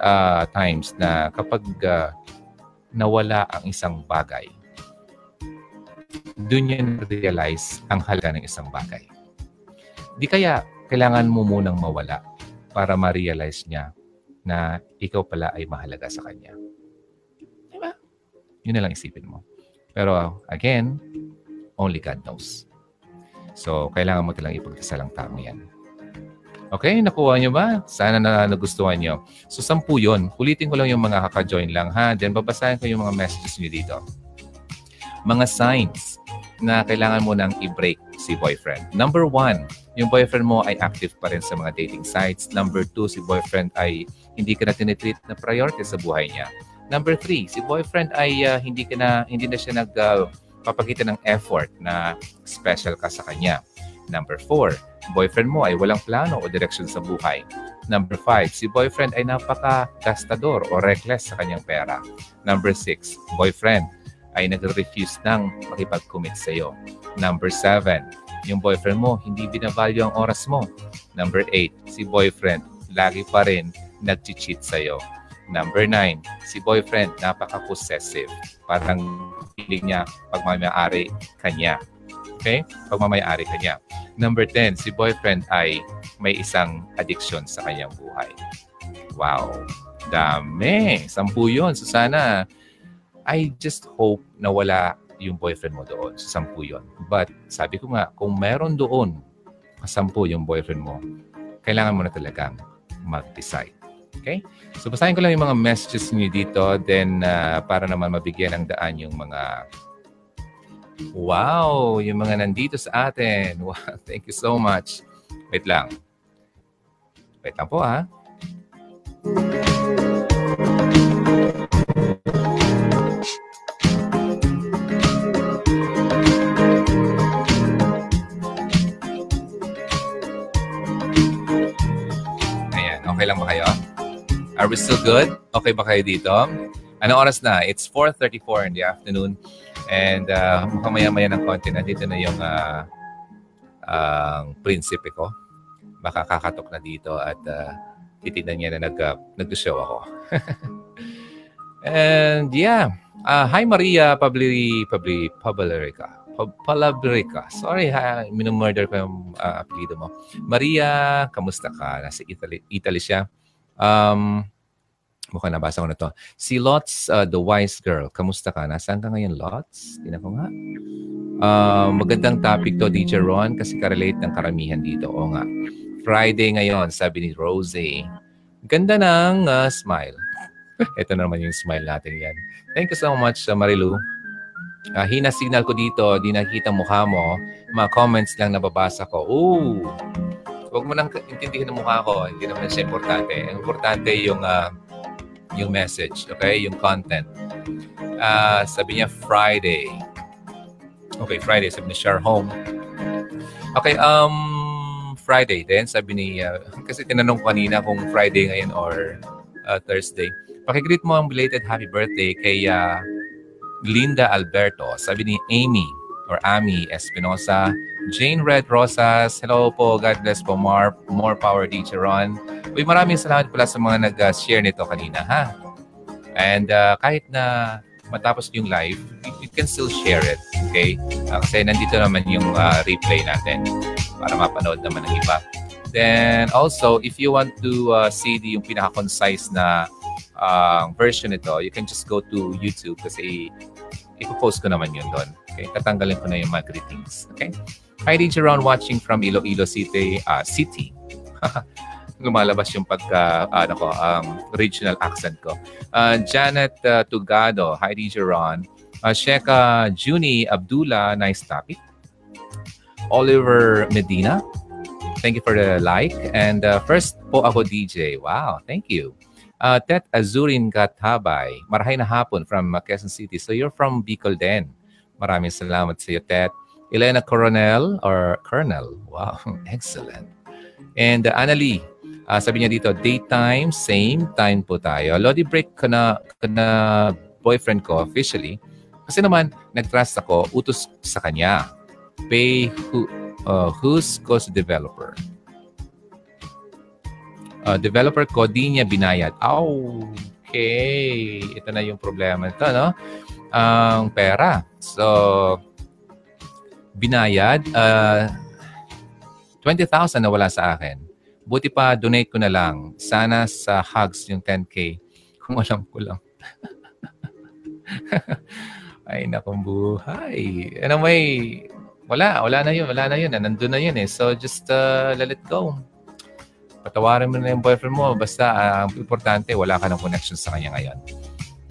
uh, times na kapag uh, nawala ang isang bagay, doon niya realize ang halaga ng isang bagay. Di kaya kailangan mo munang mawala para ma-realize niya na ikaw pala ay mahalaga sa kanya. Yun na lang isipin mo. Pero again, only God knows. So, kailangan mo talang ipagdasal ang tao yan. Okay, nakuha nyo ba? Sana na nagustuhan nyo. So, sampu yun. Ulitin ko lang yung mga kaka-join lang ha. Then, babasahin ko yung mga messages nyo dito. Mga signs na kailangan mo nang i-break si boyfriend. Number one, yung boyfriend mo ay active pa rin sa mga dating sites. Number two, si boyfriend ay hindi ka na tinitreat na priority sa buhay niya. Number three, si boyfriend ay uh, hindi ka na hindi na siya nagpapakita uh, ng effort na special ka sa kanya. Number four, boyfriend mo ay walang plano o direksyon sa buhay. Number five, si boyfriend ay napaka-gastador o reckless sa kanyang pera. Number six, boyfriend ay nag-refuse ng makipag-commit sa iyo. Number seven, yung boyfriend mo, hindi binavalue ang oras mo. Number eight, si boyfriend, lagi pa rin nag-cheat sa iyo. Number nine, si boyfriend, napaka-possessive. Parang feeling niya pagmamayari kanya. Okay? Pagmamayari kanya. Number 10, si boyfriend ay may isang addiction sa kanyang buhay. Wow! Dami! Sampu yun. So sana I just hope na wala yung boyfriend mo doon. Sa sampu yun. But sabi ko nga, kung meron doon kasampu yung boyfriend mo, kailangan mo na talagang mag-decide. Okay? So basahin ko lang yung mga messages niyo dito then uh, para naman mabigyan ng daan yung mga Wow, yung mga nandito sa atin. Wow, thank you so much. Wait lang. Wait lang po ha. Ayan, okay lang ba kayo? Are we still good? Okay ba kayo dito? Ano oras na? It's 4.34 in the afternoon. And uh, mukhang maya-maya ng konti, nandito na yung uh, ang prinsipe ko. Baka kakatok na dito at uh, titignan niya na nag, uh, nag-show ako. And yeah, uh, hi Maria Pabli, Pabli, Pablerica. Palabrica. Sorry ha, minumurder ko yung uh, apelido mo. Maria, kamusta ka? Nasa Italy, Italy siya. Um, mukhang nabasa ko na to. Si Lots, uh, the wise girl. Kamusta ka? Nasaan ka ngayon, Lots? Tingnan ko nga. Uh, magandang topic to, DJ Ron, kasi karelate ng karamihan dito. O nga. Friday ngayon, sabi ni Rose. Ganda ng uh, smile. Ito na naman yung smile natin yan. Thank you so much, uh, Marilu. Uh, hina signal ko dito, di nakita mukha mo. Mga comments lang nababasa ko. Ooh! Huwag mo nang intindihin ang mukha ko. Hindi naman siya importante. Ang importante yung uh, yung message, okay? Yung content. Uh, sabi niya Friday. Okay, Friday. Sabi ni Share Home. Okay, um, Friday din. Sabi ni, uh, kasi tinanong kanina kung Friday ngayon or uh, Thursday. Pakigreet mo ang belated happy birthday kay uh, Linda Alberto. Sabi ni Amy or Amy Espinosa. Jane Red Rosas. Hello po. God bless po. More, more power, Teacher Ron. Uy, maraming salamat pala sa mga nag-share nito kanina, ha? And uh, kahit na matapos yung live, you, you can still share it. Okay? Uh, kasi nandito naman yung uh, replay natin para mapanood naman ng iba. Then also, if you want to uh, see the, yung pinaka-concise na uh, version nito, you can just go to YouTube kasi ipopost ko naman yun doon. Okay? Tatanggalin ko na yung mga greetings. Okay? Hi, DJ Ron watching from Iloilo City. Uh, City. Lumalabas yung pagka, uh, ano ko, um, regional accent ko. Uh, Janet uh, Tugado. Hi, Ron. Uh, Sheka Juni Abdullah. Nice topic. Oliver Medina. Thank you for the like. And uh, first po ako DJ. Wow, thank you. Uh, Tet Azurin Katabay. Marahay na hapon from Quezon City. So you're from Bicol din. Maraming salamat sa iyo, Tet. Elena Coronel or Colonel. Wow, excellent. And uh, Annalie, uh, sabi niya dito, daytime, same time po tayo. Lodi break ka na, ka na boyfriend ko officially. Kasi naman, nag-trust ako, utos sa kanya. Pay who, uh, who's cost developer. Uh, developer ko, di niya binayad. Oh, okay. Ito na yung problema nito, no? Ang pera. So, binayad, uh, 20,000 na wala sa akin. Buti pa, donate ko na lang. Sana sa hugs yung 10K. Kung alam ko lang. Ay, nakong buhay. Anyway, wala. Wala na yun. Wala na yun. Nandun na yun eh. So, just uh, let it go. Patawarin mo na yung boyfriend mo. Basta, uh, ang importante, wala ka ng connection sa kanya ngayon.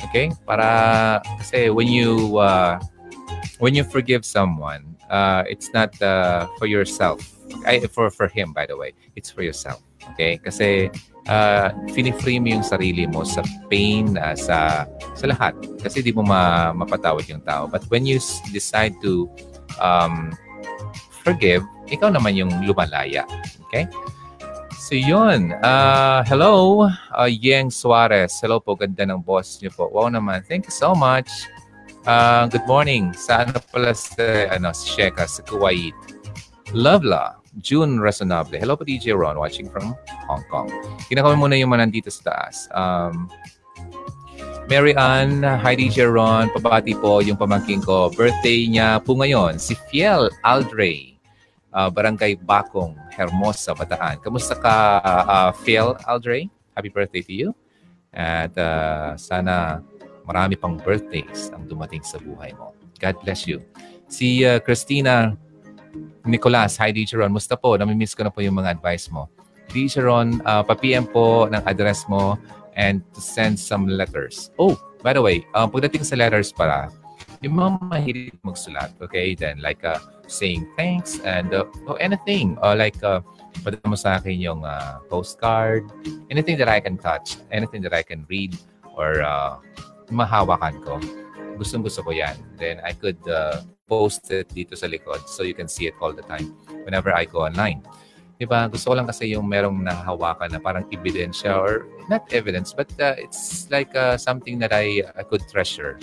Okay? Para, kasi when you, uh, when you forgive someone, uh, it's not uh, for yourself. Ay, for, for him, by the way. It's for yourself. Okay? Kasi, uh, fini-free mo yung sarili mo sa pain, uh, sa, sa lahat. Kasi di mo ma, mapatawad yung tao. But when you decide to um, forgive, ikaw naman yung lumalaya. Okay? So yun. Uh, hello, uh, Yeng Suarez. Hello po, ganda ng boss niyo po. Wow naman. Thank you so much. Uh, good morning. Sa ano pala sa, ano, si Sheka, sa Kuwait. Lovela. June Resonable. Hello po, DJ Ron, watching from Hong Kong. Kinakawin muna yung mga nandito sa taas. Um, Mary Ann, hi DJ Ron, pabati po yung pamangking ko. Birthday niya po ngayon, si Fiel Aldre, uh, Barangay Bakong, Hermosa, Bataan. Kamusta ka, uh, Fiel Aldre? Happy birthday to you. At uh, sana marami pang birthdays ang dumating sa buhay mo. God bless you. Si uh, Christina Nicolas, hi DJ Ron. Musta po? Namimiss ko na po yung mga advice mo. DJ Ron, uh, pa-PM po ng address mo and to send some letters. Oh, by the way, uh, pagdating sa letters para, Yung mga mahilig magsulat, okay? Then like uh, saying thanks and uh, or anything. Or like uh, padala mo sa akin yung uh, postcard, anything that I can touch, anything that I can read or uh, mahawakan ko. Gustong gusto ko yan. Then I could uh, post it dito sa likod so you can see it all the time whenever I go online. Diba? Gusto ko lang kasi yung merong nahawakan na parang ebidensya or not evidence but uh, it's like uh, something that I, I could treasure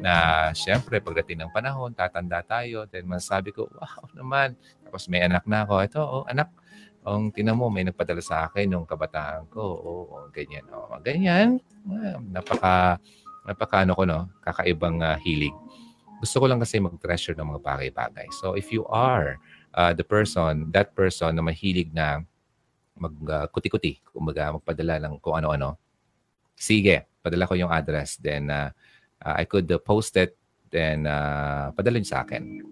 na syempre pagdating ng panahon, tatanda tayo, then masasabi ko, wow naman. Tapos may anak na ako. Ito, oh, anak, ang oh, tinan mo, may nagpadala sa akin nung kabataan ko. Oo, oh, ganyan. Oh, ganyan. Napaka, napaka ano ko, no? Kakaibang uh, hilig. Gusto ko lang kasi mag-treasure ng mga bagay-bagay. So if you are uh, the person, that person na mahilig na mag-kuti-kuti, uh, kumbaga magpadala ng kung ano-ano, sige, padala ko yung address. Then, uh, I could uh, post it then uh, padalhin sa akin.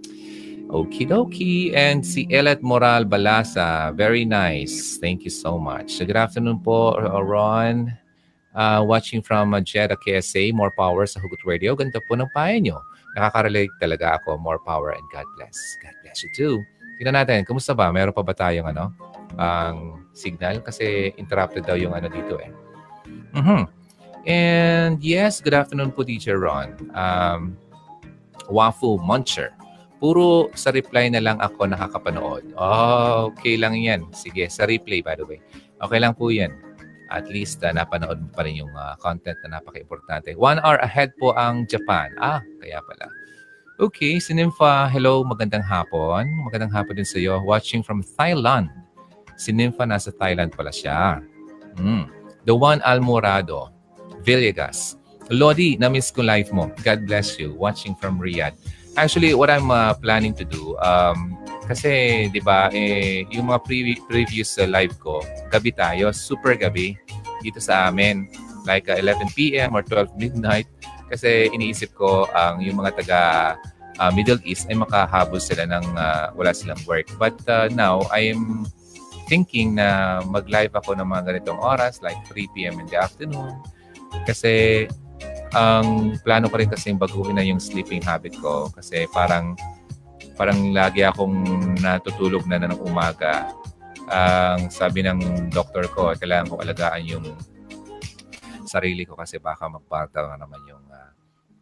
Okie dokie. And si Elet Moral Balasa, very nice. Thank you so much. Good afternoon po, Ron. Uh, watching from uh, Jeddah, KSA, more power sa Hugot Radio. Ganda po ng payo nyo. Nakaka-relate talaga ako. More power and God bless. God bless you too. Tingnan natin, kumusta ba? Meron pa ba tayong ano, ang signal? Kasi interrupted daw yung ano dito eh. Mm-hmm. And yes, good afternoon po, Teacher Ron. Um, Wafu Muncher. Puro sa reply na lang ako nakakapanood. Oh, okay lang yan. Sige, sa replay by the way. Okay lang po yan. At least uh, napanood mo pa rin yung uh, content na napaka-importante. One hour ahead po ang Japan. Ah, kaya pala. Okay, si Nympha, hello, magandang hapon. Magandang hapon din sa iyo. Watching from Thailand. Si Nympha nasa Thailand pala siya. Mm. The one Almorado. Villegas. Lodi, na-miss ko live mo. God bless you. Watching from Riyadh. Actually, what I'm uh, planning to do, um, kasi, di ba, eh, yung mga pre- previous uh, live ko, gabi tayo, super gabi, dito sa amin. Like uh, 11 p.m. or 12 midnight. Kasi iniisip ko ang um, yung mga taga uh, Middle East ay makahabol sila ng uh, wala silang work. But uh, now, I am thinking na mag-live ako ng mga ganitong oras, like 3 p.m. in the afternoon, kasi ang plano ko rin kasi baguhin na yung sleeping habit ko kasi parang parang lagi akong natutulog na, ng umaga. Ang uh, sabi ng doktor ko, kailangan ko alagaan yung sarili ko kasi baka magpata na naman yung uh,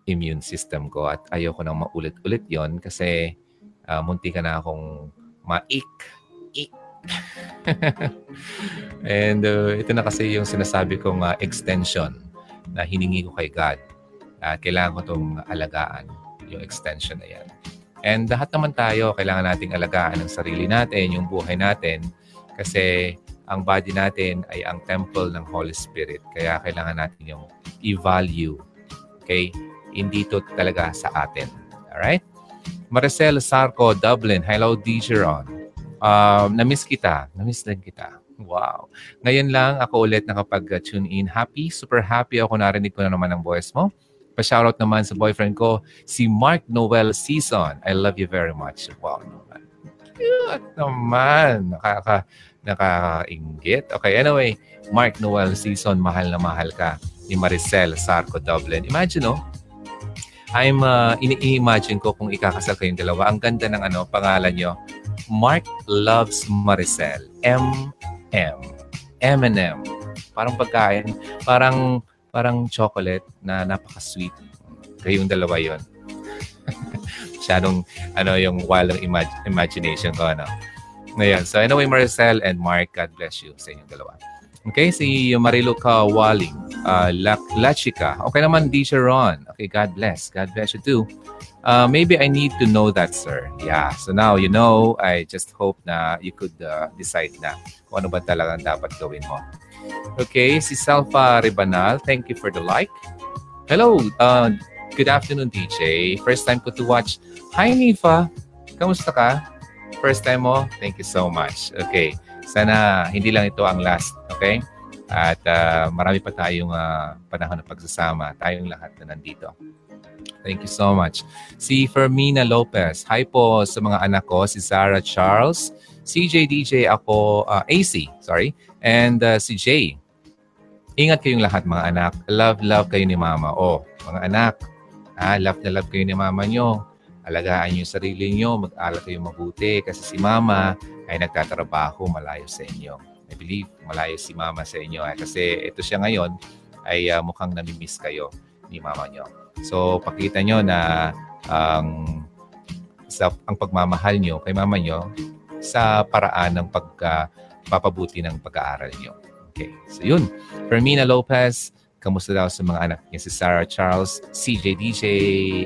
immune system ko at ayoko nang maulit-ulit yon kasi uh, munti ka na akong maik. Ik. And uh, ito na kasi yung sinasabi kong uh, extension na hiningi ko kay God. At kailangan ko itong alagaan, yung extension na yan. And lahat naman tayo, kailangan nating alagaan ang sarili natin, yung buhay natin, kasi ang body natin ay ang temple ng Holy Spirit. Kaya kailangan natin yung i-value. Okay? Hindi to talaga sa atin. Alright? Maricel Sarco, Dublin. Hello, DJ Ron. Um, na-miss kita. Na-miss kita. Wow. Ngayon lang ako ulit nakapag-tune in. Happy, super happy ako narinig ko na naman ang voice mo. Pa-shoutout naman sa boyfriend ko, si Mark Noel Season. I love you very much. Wow naman. Cute naman. Nakaka, nakakaingit. Okay, anyway, Mark Noel Season, mahal na mahal ka ni Maricel Sarco Dublin. Imagine, no? I'm uh, ini-imagine ko kung ikakasal kayong dalawa. Ang ganda ng ano, pangalan nyo. Mark loves Maricel. M M. M&M. Parang pagkain, parang parang chocolate na napaka-sweet. Kayong dalawa yon. Masyadong ano yung wild imag- imagination ko. Ano. Ngayon, so anyway, Maricel and Mark, God bless you sa inyong dalawa. Okay, si Marilu Kawaling, uh, La. Okay naman, DJ Ron. Okay, God bless. God bless you too. Uh, maybe I need to know that, sir. Yeah. So now you know, I just hope na you could uh, decide na kung ano ba talagang dapat gawin mo. Okay, si Salva Ribanal, thank you for the like. Hello, uh, good afternoon, DJ. First time ko to watch. Hi, Nifa. Kamusta ka? First time mo? Thank you so much. Okay. Sana hindi lang ito ang last. Okay? At uh, marami pa tayong uh, panahon ng pagsasama. Tayong lahat na nandito. Thank you so much. Si Fermina Lopez. Hi po sa mga anak ko, si Sarah Charles, CJ DJ ako, uh, AC, sorry, and uh, si Jay. Ingat kayong lahat mga anak. Love, love kayo ni Mama. Oh, mga anak, Ah, love na love kayo ni mama nyo. Alagaan nyo yung sarili nyo, mag-alala kayo mabuti kasi si mama ay nagtatrabaho malayo sa inyo. I believe malayo si mama sa inyo eh, kasi ito siya ngayon ay uh, mukhang namimiss kayo ni mama nyo. So, pakita nyo na ang sa ang pagmamahal nyo kay mama nyo sa paraan ng pagpapabuti ng pag-aaral nyo. Okay. So, yun. Fermina Lopez, kamusta daw sa mga anak niya si Sarah Charles, CJ DJ,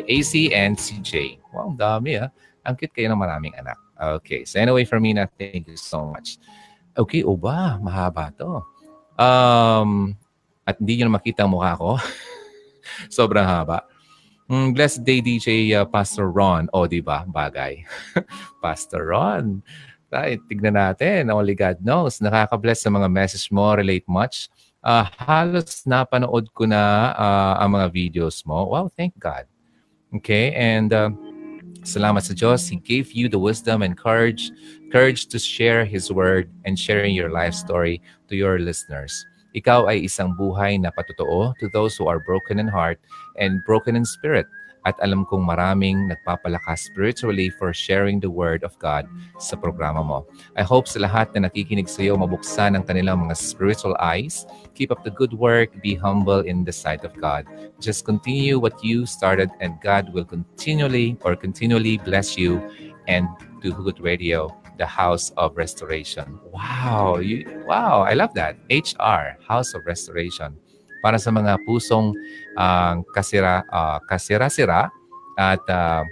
AC, and CJ. Wow, ang dami ah. Ang cute kayo ng maraming anak. Okay. So anyway, Fermina, thank you so much. Okay, o ba? Mahaba to. Um, at hindi nyo makita ang mukha ko. Sobrang haba. Mm, blessed day, DJ uh, Pastor Ron. O, oh, di ba? Bagay. Pastor Ron. Right, tignan natin. Only God knows. Nakaka-bless sa mga message mo. Relate much. Uh, halos napanood ko na uh, ang mga videos mo. Wow, thank God. Okay, and uh, Salamat sa Diyos. He gave you the wisdom and courage, courage to share His Word and sharing your life story to your listeners. Ikaw ay isang buhay na patotoo to those who are broken in heart and broken in spirit at alam kong maraming nagpapalakas spiritually for sharing the Word of God sa programa mo. I hope sa lahat na nakikinig sa iyo mabuksan ang kanilang mga spiritual eyes. Keep up the good work. Be humble in the sight of God. Just continue what you started and God will continually or continually bless you and do Good Radio, the House of Restoration. Wow! You, wow! I love that. HR, House of Restoration para sa mga pusong uh, kasira, uh, kasira-sira at uh,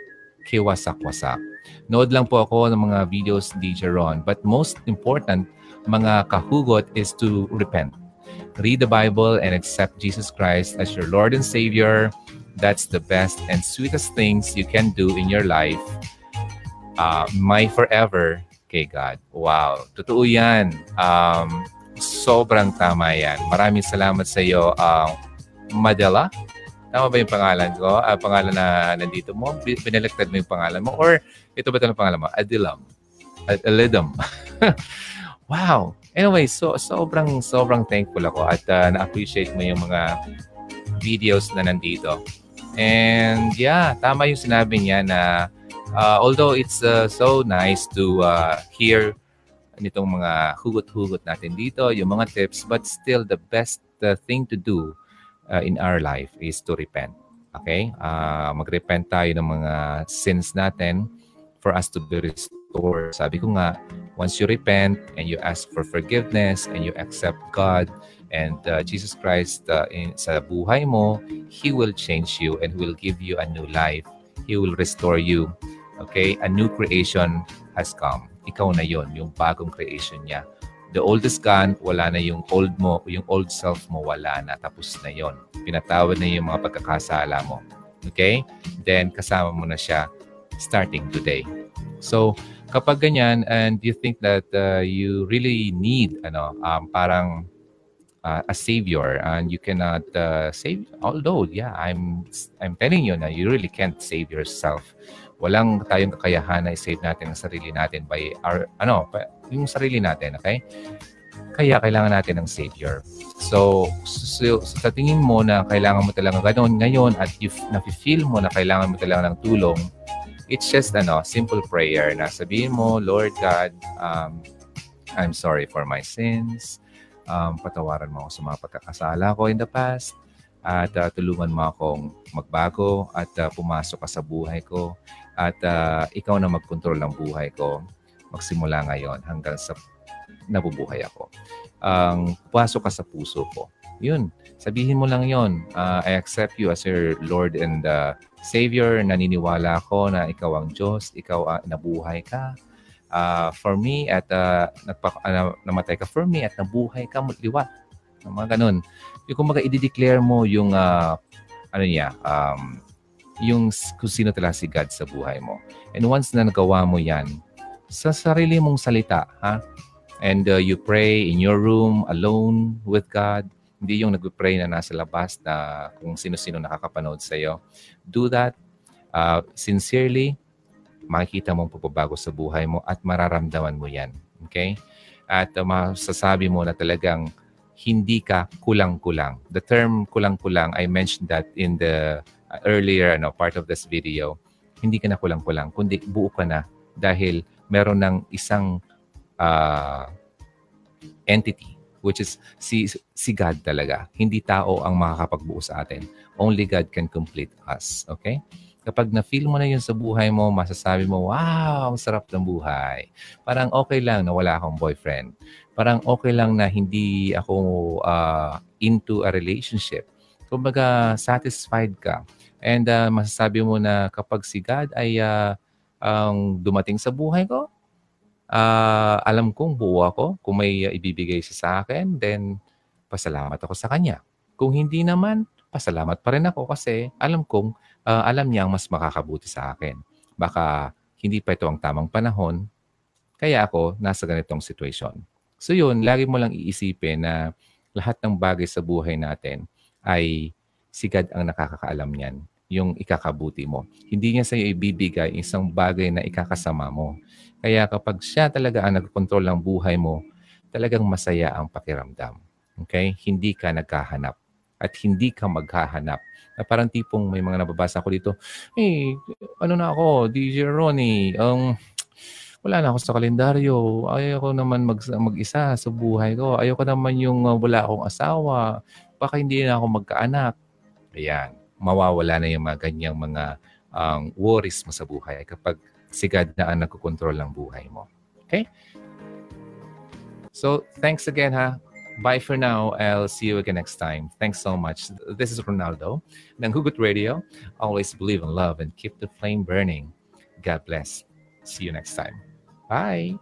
kiwasak-wasak. Nood lang po ako ng mga videos DJ Ron. But most important, mga kahugot is to repent. Read the Bible and accept Jesus Christ as your Lord and Savior. That's the best and sweetest things you can do in your life. Uh, my forever kay God. Wow. Totoo yan. Um, Sobrang tama yan. Maraming salamat sa iyo, uh, Madela. Tama ba yung pangalan ko? Uh, pangalan na nandito mo? Pinelektad mo yung pangalan mo? Or ito ba ito ang pangalan mo? Adilam. Adilidum. wow. Anyway, so sobrang sobrang thankful ako at uh, na-appreciate mo yung mga videos na nandito. And yeah, tama yung sinabi niya na uh, although it's uh, so nice to uh, hear nitong mga hugot-hugot natin dito, yung mga tips, but still the best uh, thing to do uh, in our life is to repent. Okay? Uh, mag-repent tayo ng mga sins natin for us to be restored. Sabi ko nga, once you repent and you ask for forgiveness and you accept God and uh, Jesus Christ uh, in, sa buhay mo, He will change you and will give you a new life. He will restore you. Okay? A new creation has come ikaw na yon yung bagong creation niya. The old is gone, wala na yung old mo, yung old self mo, wala na. Tapos na yon. Pinatawad na yung mga pagkakasala mo. Okay? Then, kasama mo na siya starting today. So, kapag ganyan, and you think that uh, you really need, ano, um, parang uh, a savior and you cannot uh, save although yeah i'm i'm telling you na you really can't save yourself Walang tayong kakayahan na i-save natin ang sarili natin by our, ano, yung sarili natin, okay? Kaya kailangan natin ng Savior. So, so, sa tingin mo na kailangan mo talaga ganoon ngayon at you nafe-feel mo na kailangan mo talaga ng tulong, it's just ano, simple prayer na sabihin mo, Lord God, um, I'm sorry for my sins. Um, patawaran mo ako sa mga pagkakasala ko in the past at uh, tulungan mo akong magbago at uh, pumasok ka sa buhay ko at uh, ikaw na magkontrol ng buhay ko magsimula ngayon hanggang sa nabubuhay ako. Ang um, pasok ka sa puso ko. Yun. Sabihin mo lang yon. Uh, I accept you as your Lord and uh, Savior. Naniniwala ako na ikaw ang Diyos. Ikaw ang uh, nabuhay ka. Uh, for me at uh, nagpa, uh, namatay ka for me at nabuhay ka liwat. Mga ganun. Yung kumbaga i-declare mo yung uh, ano niya, um, yung kung sino talaga si God sa buhay mo. And once na nagawa mo yan, sa sarili mong salita, ha? And uh, you pray in your room, alone with God. Hindi yung nag-pray na nasa labas na kung sino-sino nakakapanood sa iyo. Do that uh, sincerely. Makikita mo ang pagbabago sa buhay mo at mararamdaman mo yan. Okay? At uh, masasabi mo na talagang hindi ka kulang-kulang. The term kulang-kulang, I mentioned that in the earlier, ano, part of this video, hindi ka na kulang-kulang, kundi buo ka na dahil meron ng isang uh, entity which is si, si God talaga. Hindi tao ang makakapagbuo sa atin. Only God can complete us. Okay? Kapag na-feel mo na yun sa buhay mo, masasabi mo, wow, ang sarap ng buhay. Parang okay lang na wala akong boyfriend. Parang okay lang na hindi ako uh, into a relationship. Kumbaga, satisfied ka. And uh, masasabi mo na kapag si God ay uh, ang dumating sa buhay ko, uh, alam kong buo ako. Kung may uh, ibibigay siya sa akin, then pasalamat ako sa kanya. Kung hindi naman, pasalamat pa rin ako kasi alam kong uh, alam niya ang mas makakabuti sa akin. Baka hindi pa ito ang tamang panahon, kaya ako nasa ganitong situation. So yun, lagi mo lang iisipin na lahat ng bagay sa buhay natin ay si God ang nakakakaalam niyan, yung ikakabuti mo. Hindi niya sa iyo ibibigay isang bagay na ikakasama mo. Kaya kapag siya talaga ang nagkontrol ng buhay mo, talagang masaya ang pakiramdam. Okay? Hindi ka nagkahanap at hindi ka maghahanap. Na parang tipong may mga nababasa ko dito, hey, ano na ako, DJ Ronnie, um, wala na ako sa kalendaryo. Ayaw ko naman mag, mag-isa sa buhay ko. Ayaw ko naman yung uh, wala akong asawa. Baka hindi na ako magkaanak. Ayan, mawawala na yung mga ganyang mga um, worries mo sa buhay kapag si God na ang nagkocontrol ng buhay mo. Okay? So, thanks again ha. Bye for now. I'll see you again next time. Thanks so much. This is Ronaldo ng Hugot Radio. Always believe in love and keep the flame burning. God bless. See you next time. Bye.